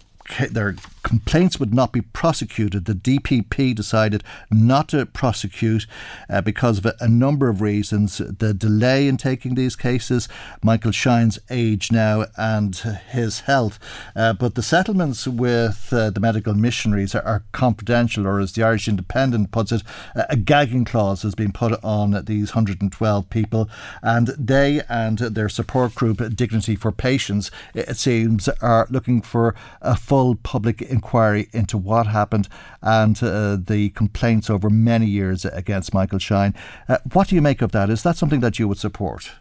their complaints would not be prosecuted. The DPP decided not to prosecute uh, because of a, a, number of reasons. The delay in taking these cases, Michael Shine's age now, and his health. Uh, but the settlements with uh, the medical missionaries are, are, confidential, or as the Irish Independent puts it, a gagging clause has been put on these 112 people, and they and their support group, Dignity for Patients, it seems, are looking for a full public inquiry into what happened and uh, the complaints over many years against Michael Shine. Uh, what do you make of that? Is that something that you would support?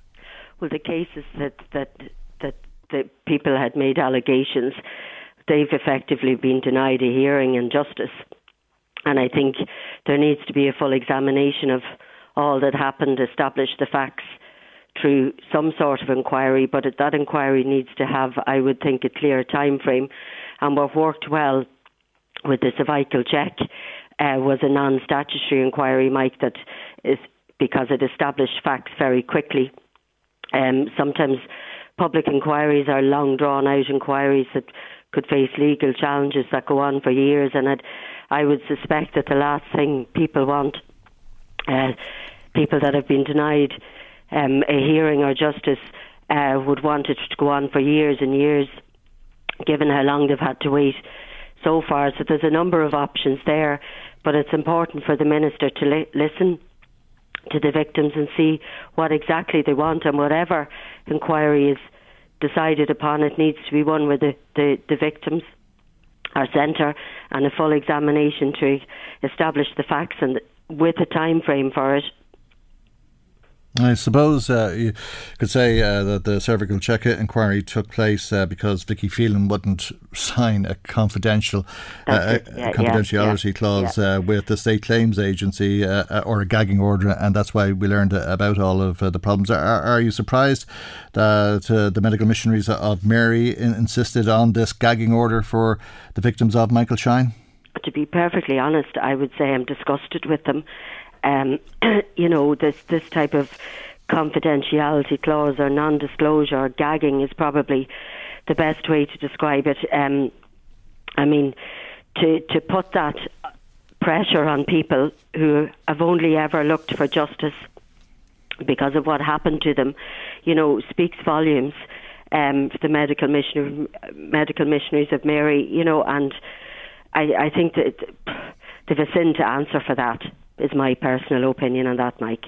Well, the cases that that that the people had made allegations, they've effectively been denied a hearing and justice. And I think there needs to be a full examination of all that happened, establish the facts through some sort of inquiry, but that inquiry needs to have, I would think, a clear time frame. And what worked well with the cervical check uh, was a non-statutory inquiry, Mike, that is because it established facts very quickly. Um, sometimes public inquiries are long drawn out inquiries that could face legal challenges that go on for years, and I'd, I would suspect that the last thing people want, uh, people that have been denied um, a hearing or justice, uh, would want it to go on for years and years, given how long they've had to wait so far. So there's a number of options there, but it's important for the minister to li- listen to the victims and see what exactly they want and whatever inquiry is decided upon it needs to be one where the, the, the victims are centre and a full examination to establish the facts and with a time frame for it I suppose uh, you could say uh, that the cervical check inquiry took place uh, because Vicky Phelan wouldn't sign a confidential uh, yeah, confidentiality yeah, clause yeah. Uh, with the State Claims Agency uh, or a gagging order, and that's why we learned about all of the problems. Are, are, you surprised that the medical missionaries of Mary in, insisted on this gagging order for the victims of Michael Shine? To be perfectly honest, I would say I'm disgusted with them um, you know, this this type of confidentiality clause or non-disclosure or gagging is probably the best way to describe it. Um, I mean, to to put that pressure on people who have only ever looked for justice because of what happened to them, you know, speaks volumes. Um, the medical missionary, medical missionaries of Mary, you know, and I, I think that they've a sin to answer for that is my personal opinion on that, Mike.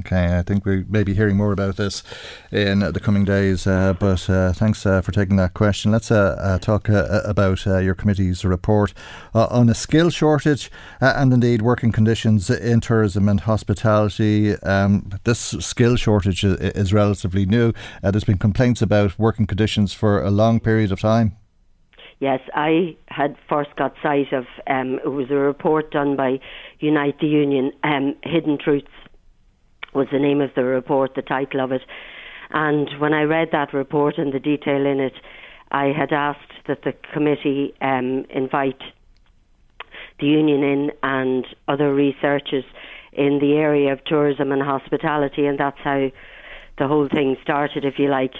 Okay, I think we may be hearing more about this in the coming days. Uh, but uh, thanks uh, for taking that question. Let's uh, uh, talk uh, about your committee's report on a skill shortage and indeed working conditions in tourism and hospitality. Um, this skill shortage is relatively new. there's been complaints about working conditions for a long period of time. Yes, I had first got sight of um, it was a report done by Unite the Union. Um, Hidden Truths was the name of the report, the title of it. And when I read that report and the detail in it, I had asked that the committee um, invite the union in and other researchers in the area of tourism and hospitality, and that's how the whole thing started, if you like.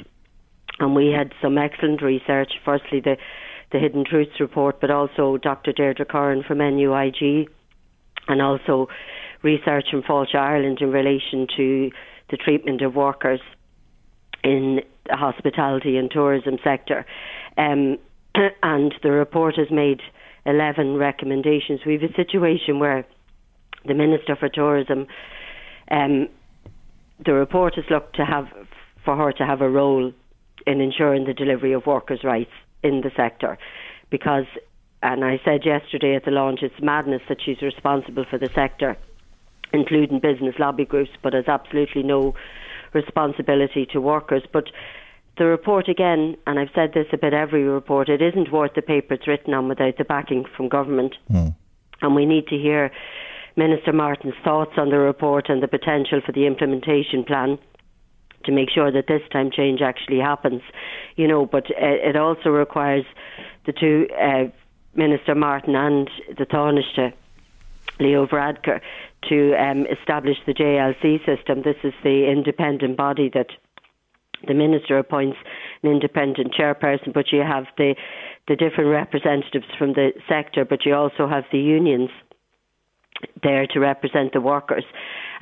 And we had some excellent research. Firstly, the the Hidden Truths report, but also Dr. Deirdre Curran from NUIG, and also research from Fáilte Ireland in relation to the treatment of workers in the hospitality and tourism sector. Um, and the report has made 11 recommendations. We have a situation where the Minister for Tourism, um, the report has looked to have for her to have a role in ensuring the delivery of workers' rights in the sector because and I said yesterday at the launch it's madness that she's responsible for the sector including business lobby groups but has absolutely no responsibility to workers but the report again and I've said this about every report it isn't worth the paper it's written on without the backing from government mm. and we need to hear Minister Martin's thoughts on the report and the potential for the implementation plan to make sure that this time change actually happens. You know, but uh, it also requires the two, uh, Minister Martin and the Taoiseach, Leo Varadkar, to um, establish the JLC system. This is the independent body that the minister appoints an independent chairperson, but you have the the different representatives from the sector, but you also have the unions there to represent the workers.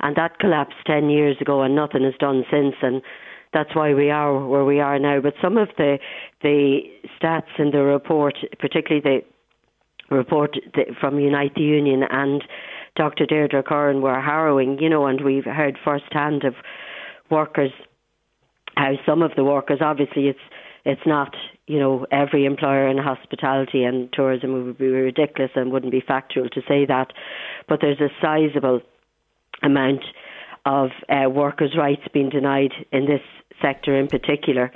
And that collapsed 10 years ago and nothing is done since. And that's why we are where we are now. But some of the, the stats in the report, particularly the report from Unite the Union and Dr. Deirdre Curran were harrowing, you know, and we've heard firsthand of workers, how some of the workers, obviously it's, it's not, you know, every employer in hospitality and tourism would be ridiculous and wouldn't be factual to say that, but there's a sizable amount of uh, workers' rights being denied in this sector in particular.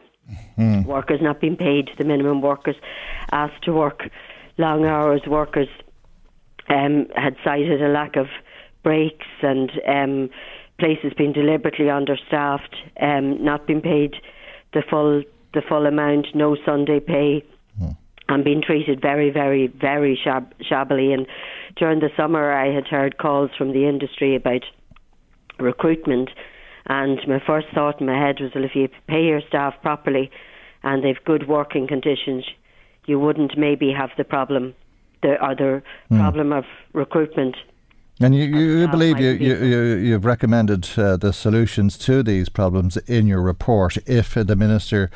Mm. Workers not being paid the minimum, workers asked to work long hours, workers um, had cited a lack of breaks and um, places being deliberately understaffed, um, not being paid the full the full amount, no Sunday pay, mm. and being treated very, very, very shab- shabbily. And during the summer, I had heard calls from the industry about recruitment. And my first thought in my head was, well, if you pay your staff properly and they've good working conditions, you wouldn't maybe have the problem, the other mm. problem of recruitment. And you, you, you believe you, you, you, have recommended uh, the solutions to these problems in your report. If the minister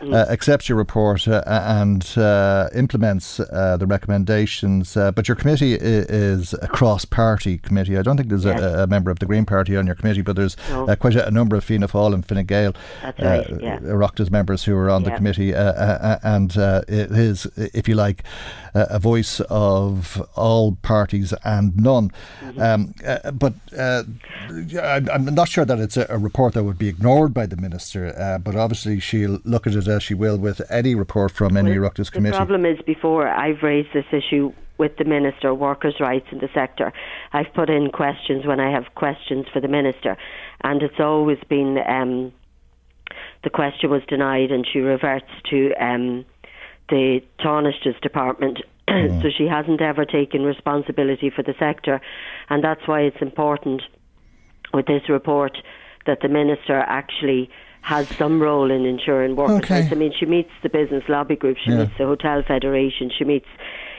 mm. uh, accepts your report uh, and uh, implements uh, the recommendations. Uh, but your committee is a cross-party committee. I don't think there's yes. a, a, member of the Green Party on your committee, but there's no. quite a, a, number of Fianna Fáil and Fine Gael, That's right, yeah. Oireachtas members who are on yeah. the committee, and it is, if you like, a voice of all parties and none. Mm-hmm. Um, but I'm, I'm, not sure that it's a, a, report that would be ignored by the minister. but obviously, she'll look at it as she will with any report from any well, Oireachtas committee. The problem is, before I've raised this issue with the minister, workers' rights in the sector, I've put in questions when I have questions for the minister, and it's always been um, the question was denied, and she reverts to um, the Taoiseach's department. Mm. so she hasn't ever taken responsibility for the sector, and that's why it's important with this report that the minister actually has some role in ensuring workers' okay. rights. I mean, she meets the business lobby group, she yeah. meets the hotel federation, she meets,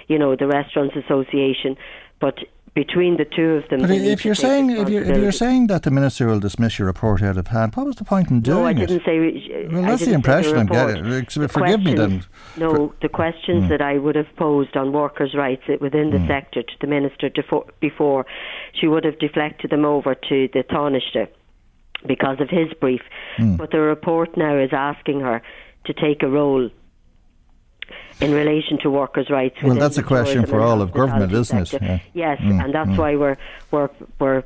you know, the restaurants association, but between the two of them. But if you're saying if you're, if you're, saying that the minister will dismiss your report out of hand, what was the point in doing it? No, I didn't it? say. Well, that's the impression the I'm getting. Forgive me then. No, the questions mm. that I would have posed on workers' rights within the mm. sector to the minister before, she would have deflected them over to the Taoiseach because of his brief. Mm. But the report now is asking her to take a role in relation to workers' rights. Well, that's a question for all of government, isn't it? Yeah. Yes, mm. and that's mm. why we're we're we're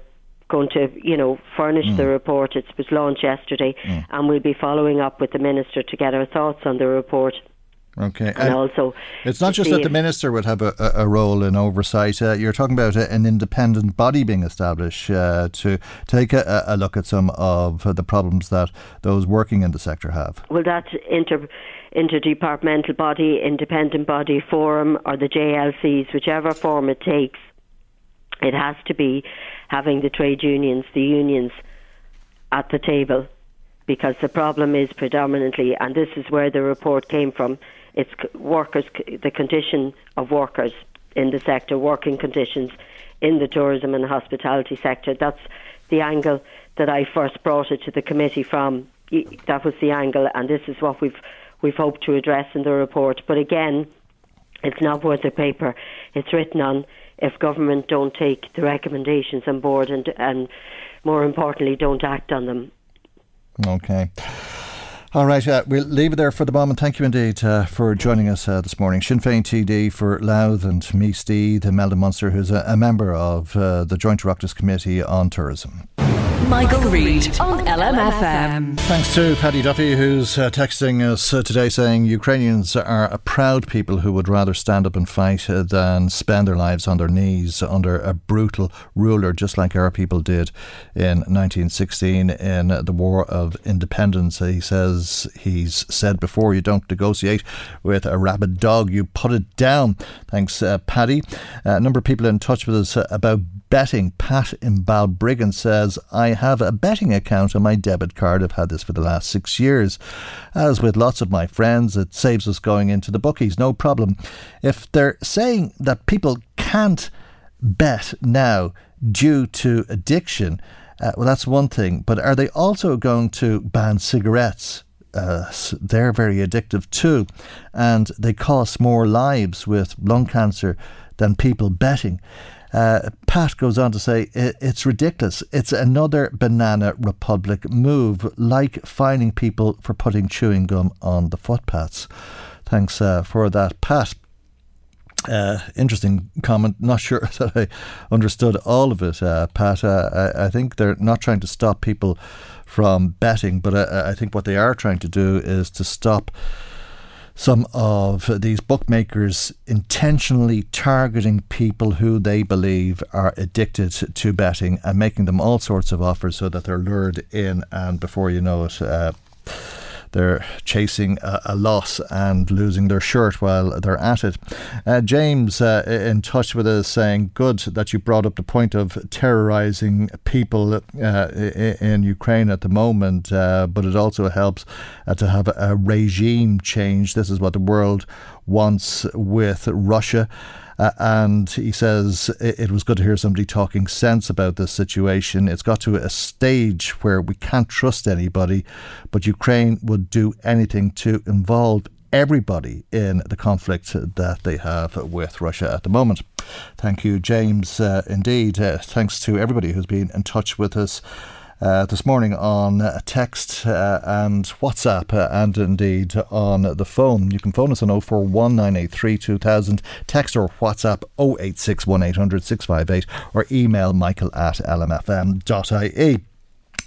going to, you know, furnish the hmm. report. It was launched yesterday, hmm. and we'll be following up with the minister to get our thoughts on the report. Okay, and, and also it's not just that the minister would have a, a role in oversight. Uh, you're talking about an independent body being established uh, to take a, a, look at some of the problems that those working in the sector have. Well, that inter interdepartmental body, independent body forum, or the JLCs, whichever form it takes, it has to be having the trade unions, the unions, at the table because the problem is predominantly, and this is where the report came from, it's workers, the condition of workers in the sector, working conditions in the tourism and hospitality sector. That's the angle that I first brought it to the committee from. That was the angle, and this is what we've we've hoped to address in the report. But again, it's not worth the paper it's written on if government don't take the recommendations on board and and more importantly don't act on them. Okay. All right, uh, we'll leave it there for the moment. Thank you indeed uh, for joining us uh, this morning. Sinn Féin TD for Louth and Meath Imelda Munster, who's a, a member of uh, the Joint Oireachtas Committee on Tourism. Michael, Reade on LMFM. Thanks to Paddy Duffy, who's uh, texting us uh, today saying Ukrainians are a proud people who would rather stand up and fight uh, than spend their lives on their knees under a brutal ruler, just like our people did in 1916 in the War of Independence. He says he's said before you don't negotiate with a rabid dog, you put it down. Thanks, uh, Paddy. Uh, a number of people in touch with us about betting. Pat in Balbriggan says, I have a betting account on my debit card. I've had this for the last six years. As with lots of my friends, it saves us going into the bookies, no problem. If they're saying that people can't bet now due to addiction, uh, well, that's one thing. But are they also going to ban cigarettes? Uh, they're very addictive too, and they cost more lives with lung cancer than people betting. Uh, Pat goes on to say it's ridiculous. It's another banana republic move, like fining people for putting chewing gum on the footpaths. Thanks uh, for that, Pat. Uh, interesting comment. Not sure that I understood all of it, uh, Pat. Uh, I, I, think they're not trying to stop people from betting, but I, I think what they are trying to do is to stop some of these bookmakers intentionally targeting people who they believe are addicted to betting and making them all sorts of offers so that they're lured in, and before you know it, uh, they're chasing a, a, loss and losing their shirt while they're at it. Uh, James, uh, in touch with us, saying, Good that you brought up the point of terrorizing people uh, in Ukraine at the moment, uh, but it also helps uh, to have a regime change. This is what the world wants with Russia. Uh, and he says it, was good to hear somebody talking sense about this situation. It's got to a stage where we can't trust anybody, but Ukraine would do anything to involve everybody in the conflict that they have with Russia at the moment. Thank you, James. Uh, indeed, uh, thanks to everybody who's been in touch with us uh, this morning on text uh, and WhatsApp uh, and indeed on the phone. You can phone us on 0419832000, text or WhatsApp 086 658 or email michael at lmfm.ie.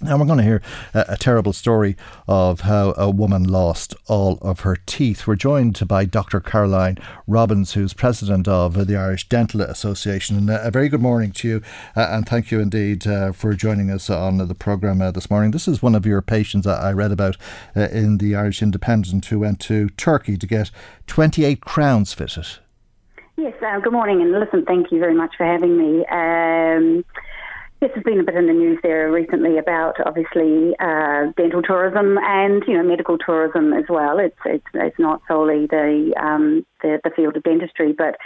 Now, we're going to hear a, a, terrible story of how a woman lost all of her teeth. We're joined by Dr. Caroline Robbins, who's president of the Irish Dental Association. And a very good morning to you, uh, and thank you indeed uh, for joining us on the programme uh, this morning. This is one of your patients I read about uh, in the Irish Independent who went to Turkey to get 28 crowns fitted. Yes, uh, good morning, and listen, thank you very much for having me. Um, Yes, there's been a bit in the news there recently about obviously uh, dental tourism and you know medical tourism as well. It's it's, it's not solely the, um, the, the field of dentistry, but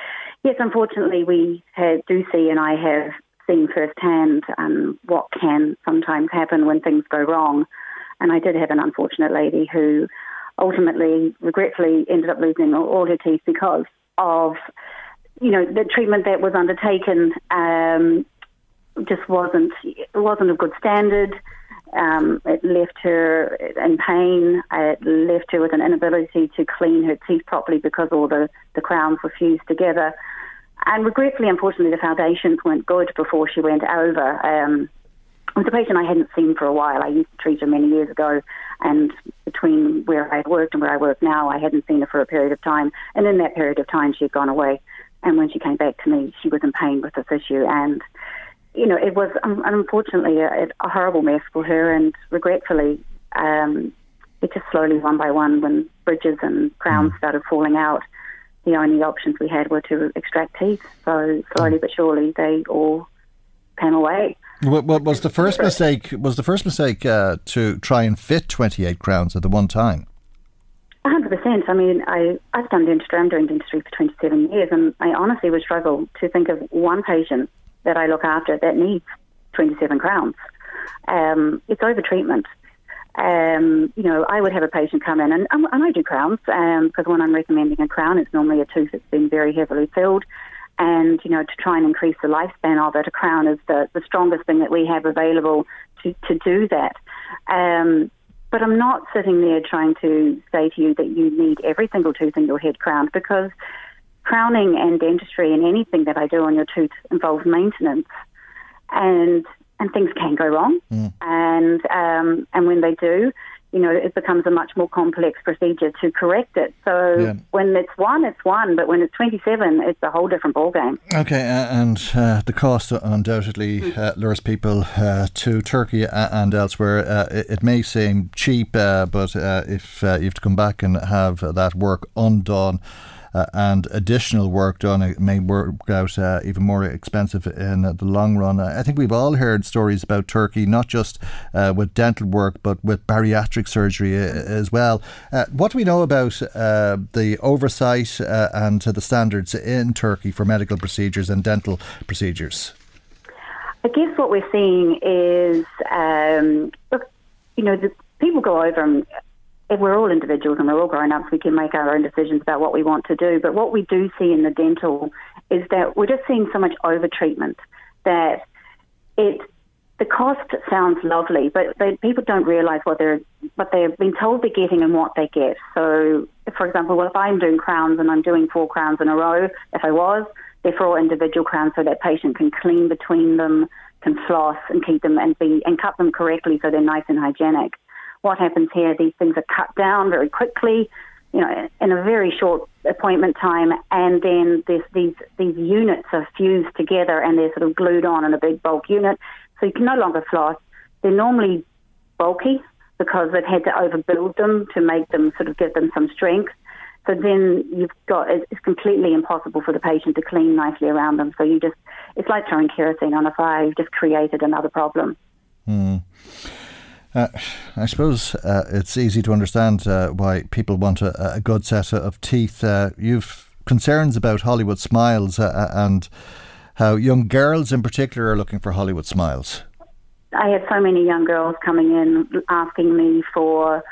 yes, unfortunately we have, do see, and I have seen firsthand um, what can sometimes happen when things go wrong. And I did have an unfortunate lady who ultimately, regretfully, ended up losing all, her teeth because of you know the treatment that was undertaken. Um, just wasn't it wasn't a good standard. Um, it left her in pain. It left her with an inability to clean her teeth properly because all the, the crowns were fused together. And regretfully, unfortunately, the foundations weren't good before she went over. Um, it was a patient I hadn't seen for a while. I used to treat her many years ago, and between where I had worked and where I work now, I hadn't seen her for a period of time. And in that period of time, she had gone away. And when she came back to me, she was in pain with this issue. And you know, it was um, unfortunately a, a, horrible mess for her, and regretfully, um, it just slowly, one by one, when bridges and crowns mm. started falling out, the only options we had were to extract teeth. So slowly but surely, they all came away. What, what was the first mistake? Was the first mistake uh, to try and fit twenty eight crowns at the one time? hundred percent. I mean, I I've done dentistry. I'm doing dentistry for twenty seven years, and I honestly would struggle to think of one patient that I look after that needs 27 crowns. Um, it's over treatment. Um, you know, I would have a patient come in, and, and I do crowns um, because when I'm recommending a crown, it's normally a tooth that's been very heavily filled. And, you know, to try and increase the lifespan of it, a crown is the, the strongest thing that we have available to, to do that. Um, but I'm not sitting there trying to say to you that you need every single tooth in your head crowned because crowning and dentistry and anything that I do on your tooth involves maintenance, and and things can go wrong, mm. and um, and when they do, you know, it becomes a much more complex procedure to correct it. So yeah. when it's one, it's one, but when it's 27, it's a whole different ballgame. Okay, uh, and uh, the cost undoubtedly uh, lures people uh, to Turkey and elsewhere. Uh, it, it, may seem cheap, uh, but if you have to come back and have that work undone, uh, and additional work done it may work out uh, even more expensive in the long run. I think we've all heard stories about Turkey, not just uh, with dental work, but with bariatric surgery uh, as well. Uh, what do we know about uh, the oversight and the standards in Turkey for medical procedures and dental procedures? I guess what we're seeing is, um, look, you know, the, people go over and we're all individuals and we're all grown ups, we can make our own decisions about what we want to do. But what we do see in the dental is that we're just seeing so much over treatment that it the cost sounds lovely, but they, people don't realise what they're what they've been told they're getting and what they get. So, for example, well, if I'm doing crowns and I'm doing four crowns in a row, if I was, they're for all individual crowns, so that patient can clean between them, can floss and keep them and be and cut them correctly, so they're nice and hygienic. What happens here? These things are cut down very quickly, you know, in a very short appointment time, and then these these units are fused together and they're sort of glued on in a big bulk unit, so you can no longer floss. They're normally bulky because they've had to overbuild them to make them sort of give them some strength. So then you've got it's completely impossible for the patient to clean nicely around them. So you just it's like throwing kerosene on a fire. You've just created another problem. Hmm. Uh, I suppose uh, it's easy to understand uh, why people want a, a, good set of teeth. Uh, you've concerns about Hollywood smiles uh, and how young girls in particular are looking for Hollywood smiles. I have so many young girls coming in asking me for,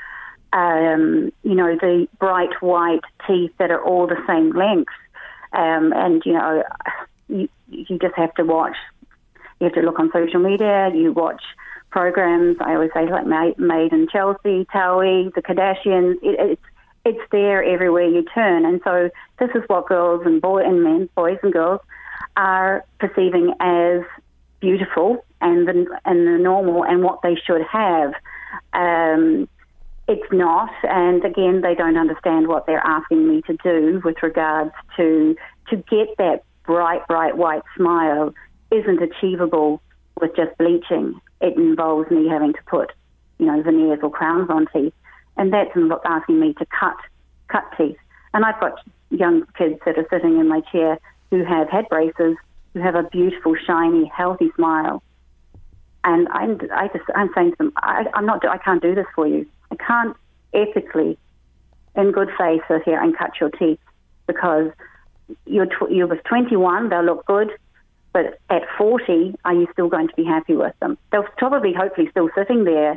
um, you know, the bright white teeth that are all the same length. Um, and, you know, you, you just have to watch. You have to look on social media. You watch programs. I always say like Made in Chelsea, Towie, the Kardashians. It, it's it's there everywhere you turn, and so this is what girls and boy and men, boys and girls, are perceiving as beautiful and the, and the normal and what they should have. Um, it's not, and again, they don't understand what they're asking me to do with regards to to get that bright, bright white smile isn't achievable with just bleaching. It involves me having to put, you know, veneers or crowns on teeth, and that's asking me to cut cut teeth. And I've got young kids that are sitting in my chair who have had braces, who have a beautiful, shiny, healthy smile. And I'm, I just, I'm saying to them, I, I'm not, I can't do this for you. I can't ethically, in good faith, sit here and cut your teeth because you're, tw- you was 21, they'll look good, but at 40, are you still going to be happy with them? They'll probably, hopefully, still sitting there,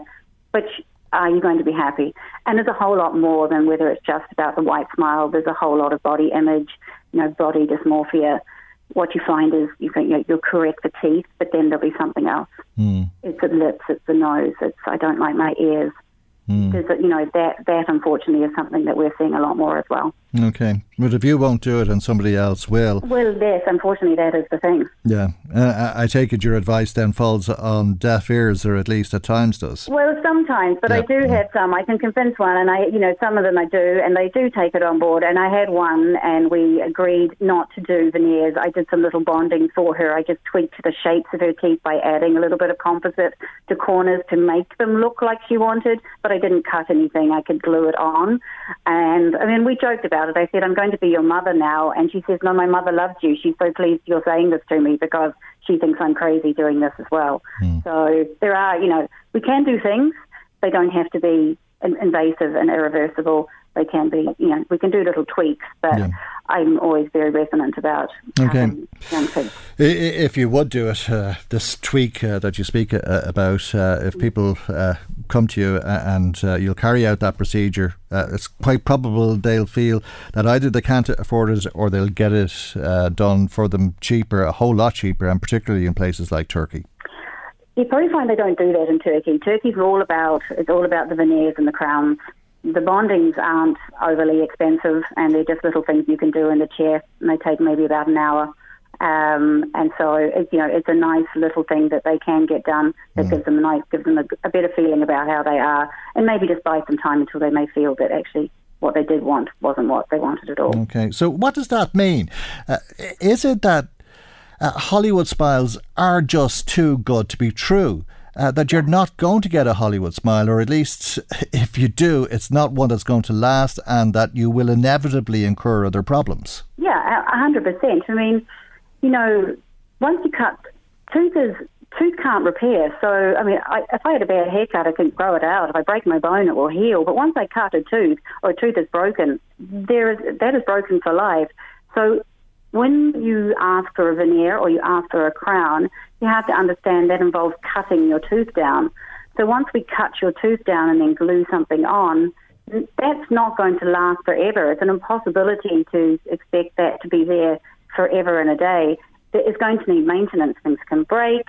but are you going to be happy? And there's a whole lot more than whether it's just about the white smile. There's a whole lot of body image, you know, body dysmorphia. What you find is you think you know, you'll correct the teeth, but then there'll be something else. Mm. It's the lips, it's the nose, it's I don't like my ears. Mm. There's, you know, that that unfortunately is something that we're seeing a lot more as well. Okay, but if you won't do it and somebody else will, well, yes, unfortunately, that is the thing. Yeah, uh, I take it your advice then falls on deaf ears, or at least at times does. Well, sometimes, but yeah. I do have some. I can convince one, and I, you know, some of them I do, and they do take it on board. And I had one, and we agreed not to do veneers. I did some little bonding for her. I just tweaked the shapes of her teeth by adding a little bit of composite to corners to make them look like she wanted, but I didn't cut anything. I could glue it on, and I mean, we joked about about it. I said, I'm going to be your mother now. And she says, No, my mother loves you. She's so pleased you're saying this to me because she thinks I'm crazy doing this as well. Mm. So there are, you know, we can do things. They don't have to be invasive and irreversible. They can be, you know, we can do little tweaks, but yeah. I'm always very resonant about okay. Um. If you would do it, uh, this tweak uh, that you speak uh, about, uh, if people uh, come to you uh, and you'll carry out that procedure, it's quite probable they'll feel that either they can't afford it or they'll get it done for them cheaper, a whole lot cheaper, and particularly in places like Turkey. You probably find they don't do that in Turkey. Turkey's all about it's all about the veneers and the crowns the bondings aren't overly expensive and they're just little things you can do in the chair and they take maybe about an hour. Um, and so it, you know it's a nice little thing that they can get done that mm. gives them a nice gives them a, a better feeling about how they are and maybe just buy some time until they may feel that actually what they did want wasn't what they wanted at all. Okay, so what does that mean? Uh, is it that uh, Hollywood smiles are just too good to be true? uh, that you're not going to get a Hollywood smile, or at least if you do, it's not one that's going to last, and that you will inevitably incur other problems. Yeah, hundred percent. I mean, you know, once you cut tooth is tooth can't repair. So, I mean, I, if I had a bad haircut, I can grow it out. If I break my bone, it will heal. But once I cut a tooth or a tooth is broken, there is that is broken for life. So, when you ask for a veneer or you ask for a crown, you have to understand that involves cutting your tooth down. So once we cut your tooth down and then glue something on, that's not going to last forever. It's an impossibility to expect that to be there forever and a day. It's going to need maintenance. Things can break.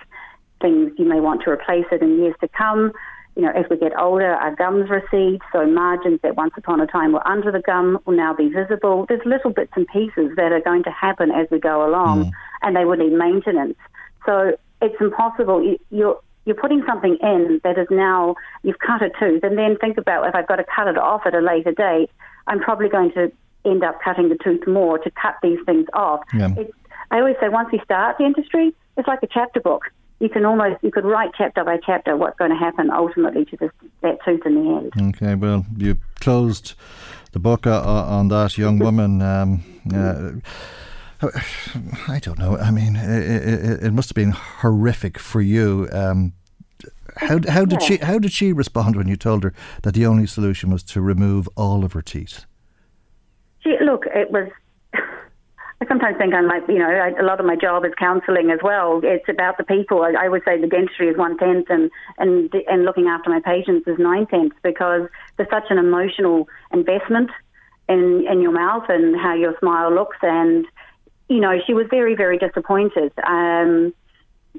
Things you may want to replace it in years to come. You know, as we get older, our gums recede, so margins that once upon a time were under the gum will now be visible. There's little bits and pieces that are going to happen as we go along, mm. and they will need maintenance. So it's impossible. You, you're you're putting something in that is now you've cut a tooth, and then think about if I've got to cut it off at a later date, I'm probably going to end up cutting the tooth more to cut these things off. Yeah. I always say once we start the industry, it's like a chapter book. You can almost you could write chapter by chapter what's going to happen ultimately to this, that tooth in the end. Okay, well you closed the book uh, on that young woman. Um, uh, I don't know. I mean, it, it, it must have been horrific for you. Um, how how did yeah. she how did she respond when you told her that the only solution was to remove all of her teeth? She, look, it was I sometimes think I'm like, you know, I, a lot of my job is counselling as well. It's about the people. I, I would say the dentistry is one tenth, and and and looking after my patients is nine tenths because there's such an emotional investment in in your mouth and how your smile looks. And you know, she was very very disappointed. Um,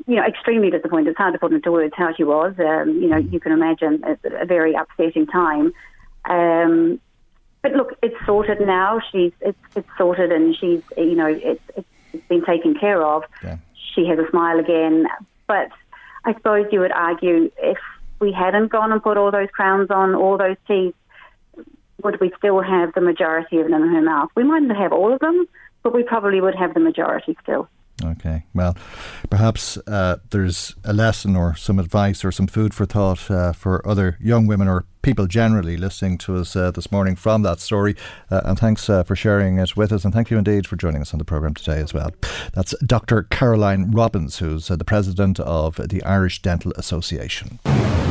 you know, extremely disappointed. It's hard to put into words how she was. Um, you know, you can imagine it's a very upsetting time. Um, but look, it's sorted now. She's it's it's sorted, and she's you know it's it's, been taken care of. Yeah. She has a smile again. But I suppose you would argue if we hadn't gone and put all those crowns on, all those teeth, would we still have the majority of them in her mouth? We mightn't have all of them, but we probably would have the majority still. Okay. Well, perhaps uh, there's a lesson or some advice or some food for thought uh, for other young women or people generally listening to us uh, this morning from that story. Uh, and thanks uh, for sharing it with us. And thank you indeed for joining us on the programme today as well. That's Dr. Caroline Robbins, who's uh, the president of the Irish Dental Association.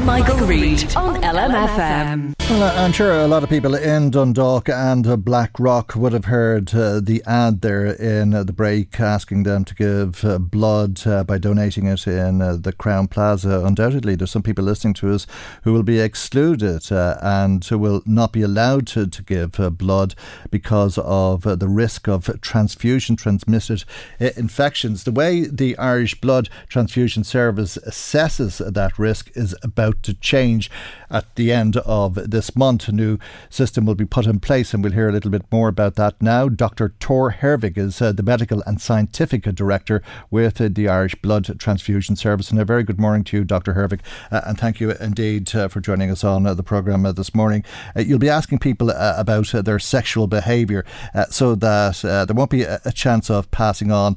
Michael, Reade on LMFM. Well, uh, I'm sure a lot of people in Dundalk and Blackrock would have heard uh, the ad there in the break asking them to give uh, blood uh, by donating it in the Crowne Plaza. Undoubtedly, there's some people listening to us who will be excluded and who will not be allowed to, to give blood because of the risk of transfusion transmitted infections. The way the Irish Blood Transfusion Service assesses that risk is about to change at the end of this month. A new system will be put in place, and we'll hear a little bit more about that now. Dr. Tor Hervig is uh, the Medical and Scientific Director with uh, the Irish Blood Transfusion Service. And a very good morning to you, Dr. Hervig, uh, and thank you indeed uh, for joining us on uh, the programme uh, this morning. Uh, you'll be asking people uh, about uh, their sexual behaviour so that there won't be a, a chance of passing on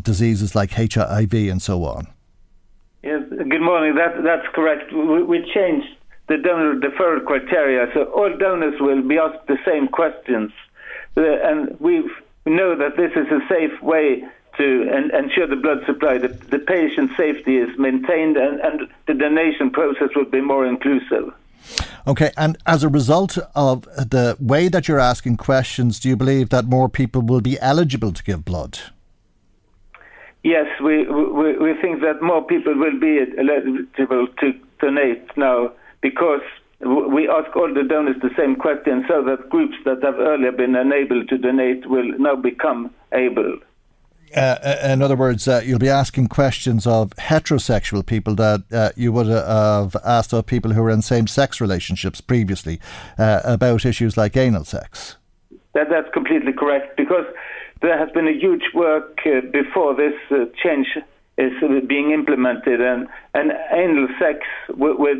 diseases like HIV and so on. Yes, good morning. That, that's correct. We, we changed the donor deferral criteria, so all donors will be asked the same questions. Uh, and we know that this is a safe way to en- ensure the blood supply. The, the patient safety is maintained, and, and the donation process will be more inclusive. Okay, and as a result of the way that you're asking questions, do you believe that more people will be eligible to give blood? Yes, we, we, we think that more people will be eligible to donate now because we ask all the donors the same question so that groups that have earlier been unable to donate will now become able. Uh, uh in other words, uh, you'll be asking questions of heterosexual people that uh, you would have asked of people who were in same sex relationships previously uh, about issues like anal sex. That, that's completely correct because there has been a huge work uh, before this uh, change is uh, being implemented, and, and anal sex with, with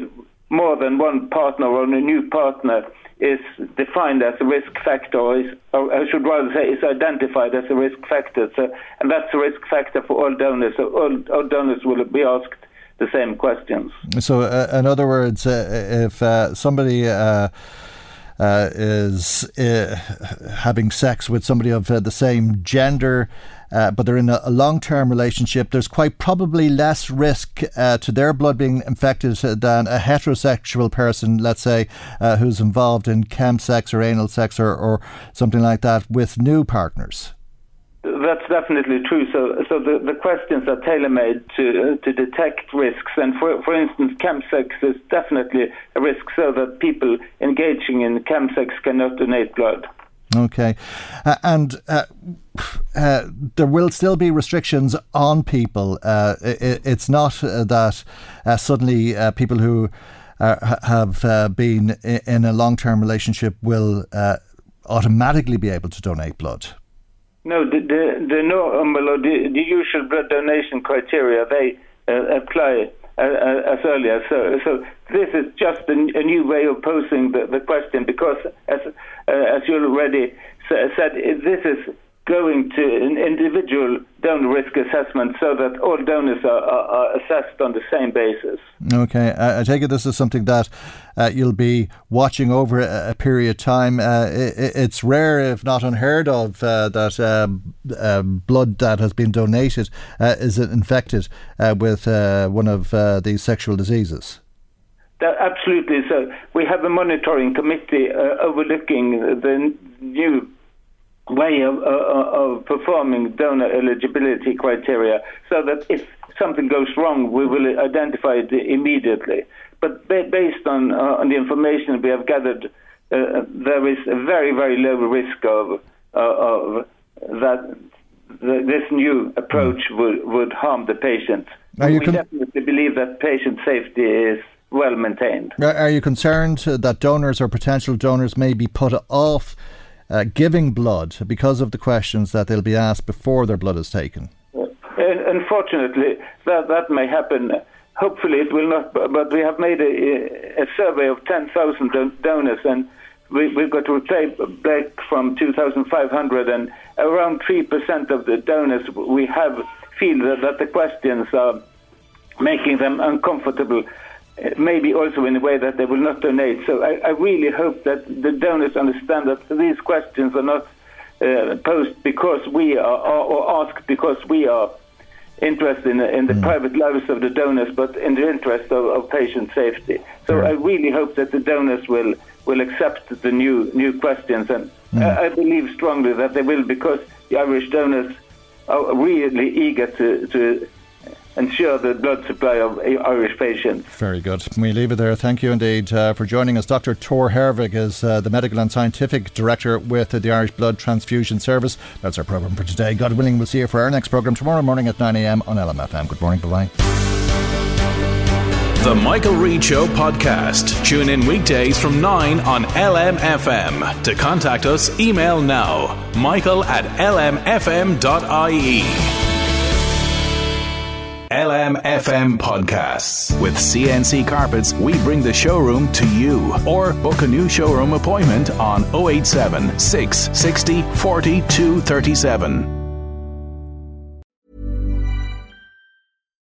more than one partner or a new partner is defined as a risk factor, or, is, or I should rather say, is identified as a risk factor. So, and that's a risk factor for all donors. So all, all donors will be asked the same questions. So, uh, in other words, uh, if uh, somebody uh, is uh, having sex with somebody of uh, the same gender. Uh, but they're in a, a long term relationship, there's quite probably less risk uh, to their blood being infected than a heterosexual person, let's say, uh, who's involved in chemsex or anal sex or, or something like that with new partners. That's definitely true. So, so the, the questions are tailor made to uh, to detect risks. And for for instance, chemsex is definitely a risk, so that people engaging in chemsex cannot donate blood. Okay, uh, and uh, uh, there will still be restrictions on people. Uh, it, it's not uh, that uh, suddenly people who have been in a long-term relationship will automatically be able to donate blood. No, the, the, the normal or the, the usual blood donation criteria, they apply as earlier. So, so this is just a, a new way of posing the, the question because, as, uh, as you already said, this is going to an individual donor risk assessment so that all donors are, are, are assessed on the same basis. Okay, I, I take it this is something that uh, you'll be watching over a, a period of time. Uh, it, it's rare, if not unheard of, uh, that um, um, blood that has been donated uh, is infected uh, with uh, one of these sexual diseases. That, absolutely. So we have a monitoring committee overlooking the new way of, uh, of performing donor eligibility criteria so that if something goes wrong, we will identify it immediately. But ba- based on, uh, on the information we have gathered, uh, there is a very, very low risk of, uh, of that this new approach mm. would, would harm the patient. we con- definitely believe that patient safety is well maintained. Are you concerned that donors or potential donors may be put off uh, giving blood because of the questions that they'll be asked before their blood is taken? Uh, unfortunately, that, that may happen. Hopefully, it will not, but we have made a, a survey of 10,000 donors and we, have got to reply back from 2,500, and around 3% of the donors we have feel that, that the questions are making them uncomfortable maybe also in a way that they will not donate. So I, I really hope that the donors understand that these questions are not uh, posed because we are, or asked because we are interested in, in the mm. private lives of the donors, but in the interest of, of patient safety. So I really hope that the donors will will accept the new new questions, and mm. I, I believe strongly that they will because the Irish donors are really eager to, to ensure the blood supply of Irish patients. Very good. We leave it there. Thank you indeed uh, for joining us. Dr. Tor Hervig is uh, the Medical and Scientific Director with the Irish Blood Transfusion Service. That's our programme for today. God willing, we'll see you for our next programme tomorrow morning at 9am on LMFM. Good morning. Bye bye. The Michael Reade Show podcast. Tune in weekdays from 9 on LMFM. To contact us, email now michael at lmfm.ie. LMFM Podcasts. With CNC Carpets, we bring the showroom to you. Or book a new showroom appointment on 087 660 4237.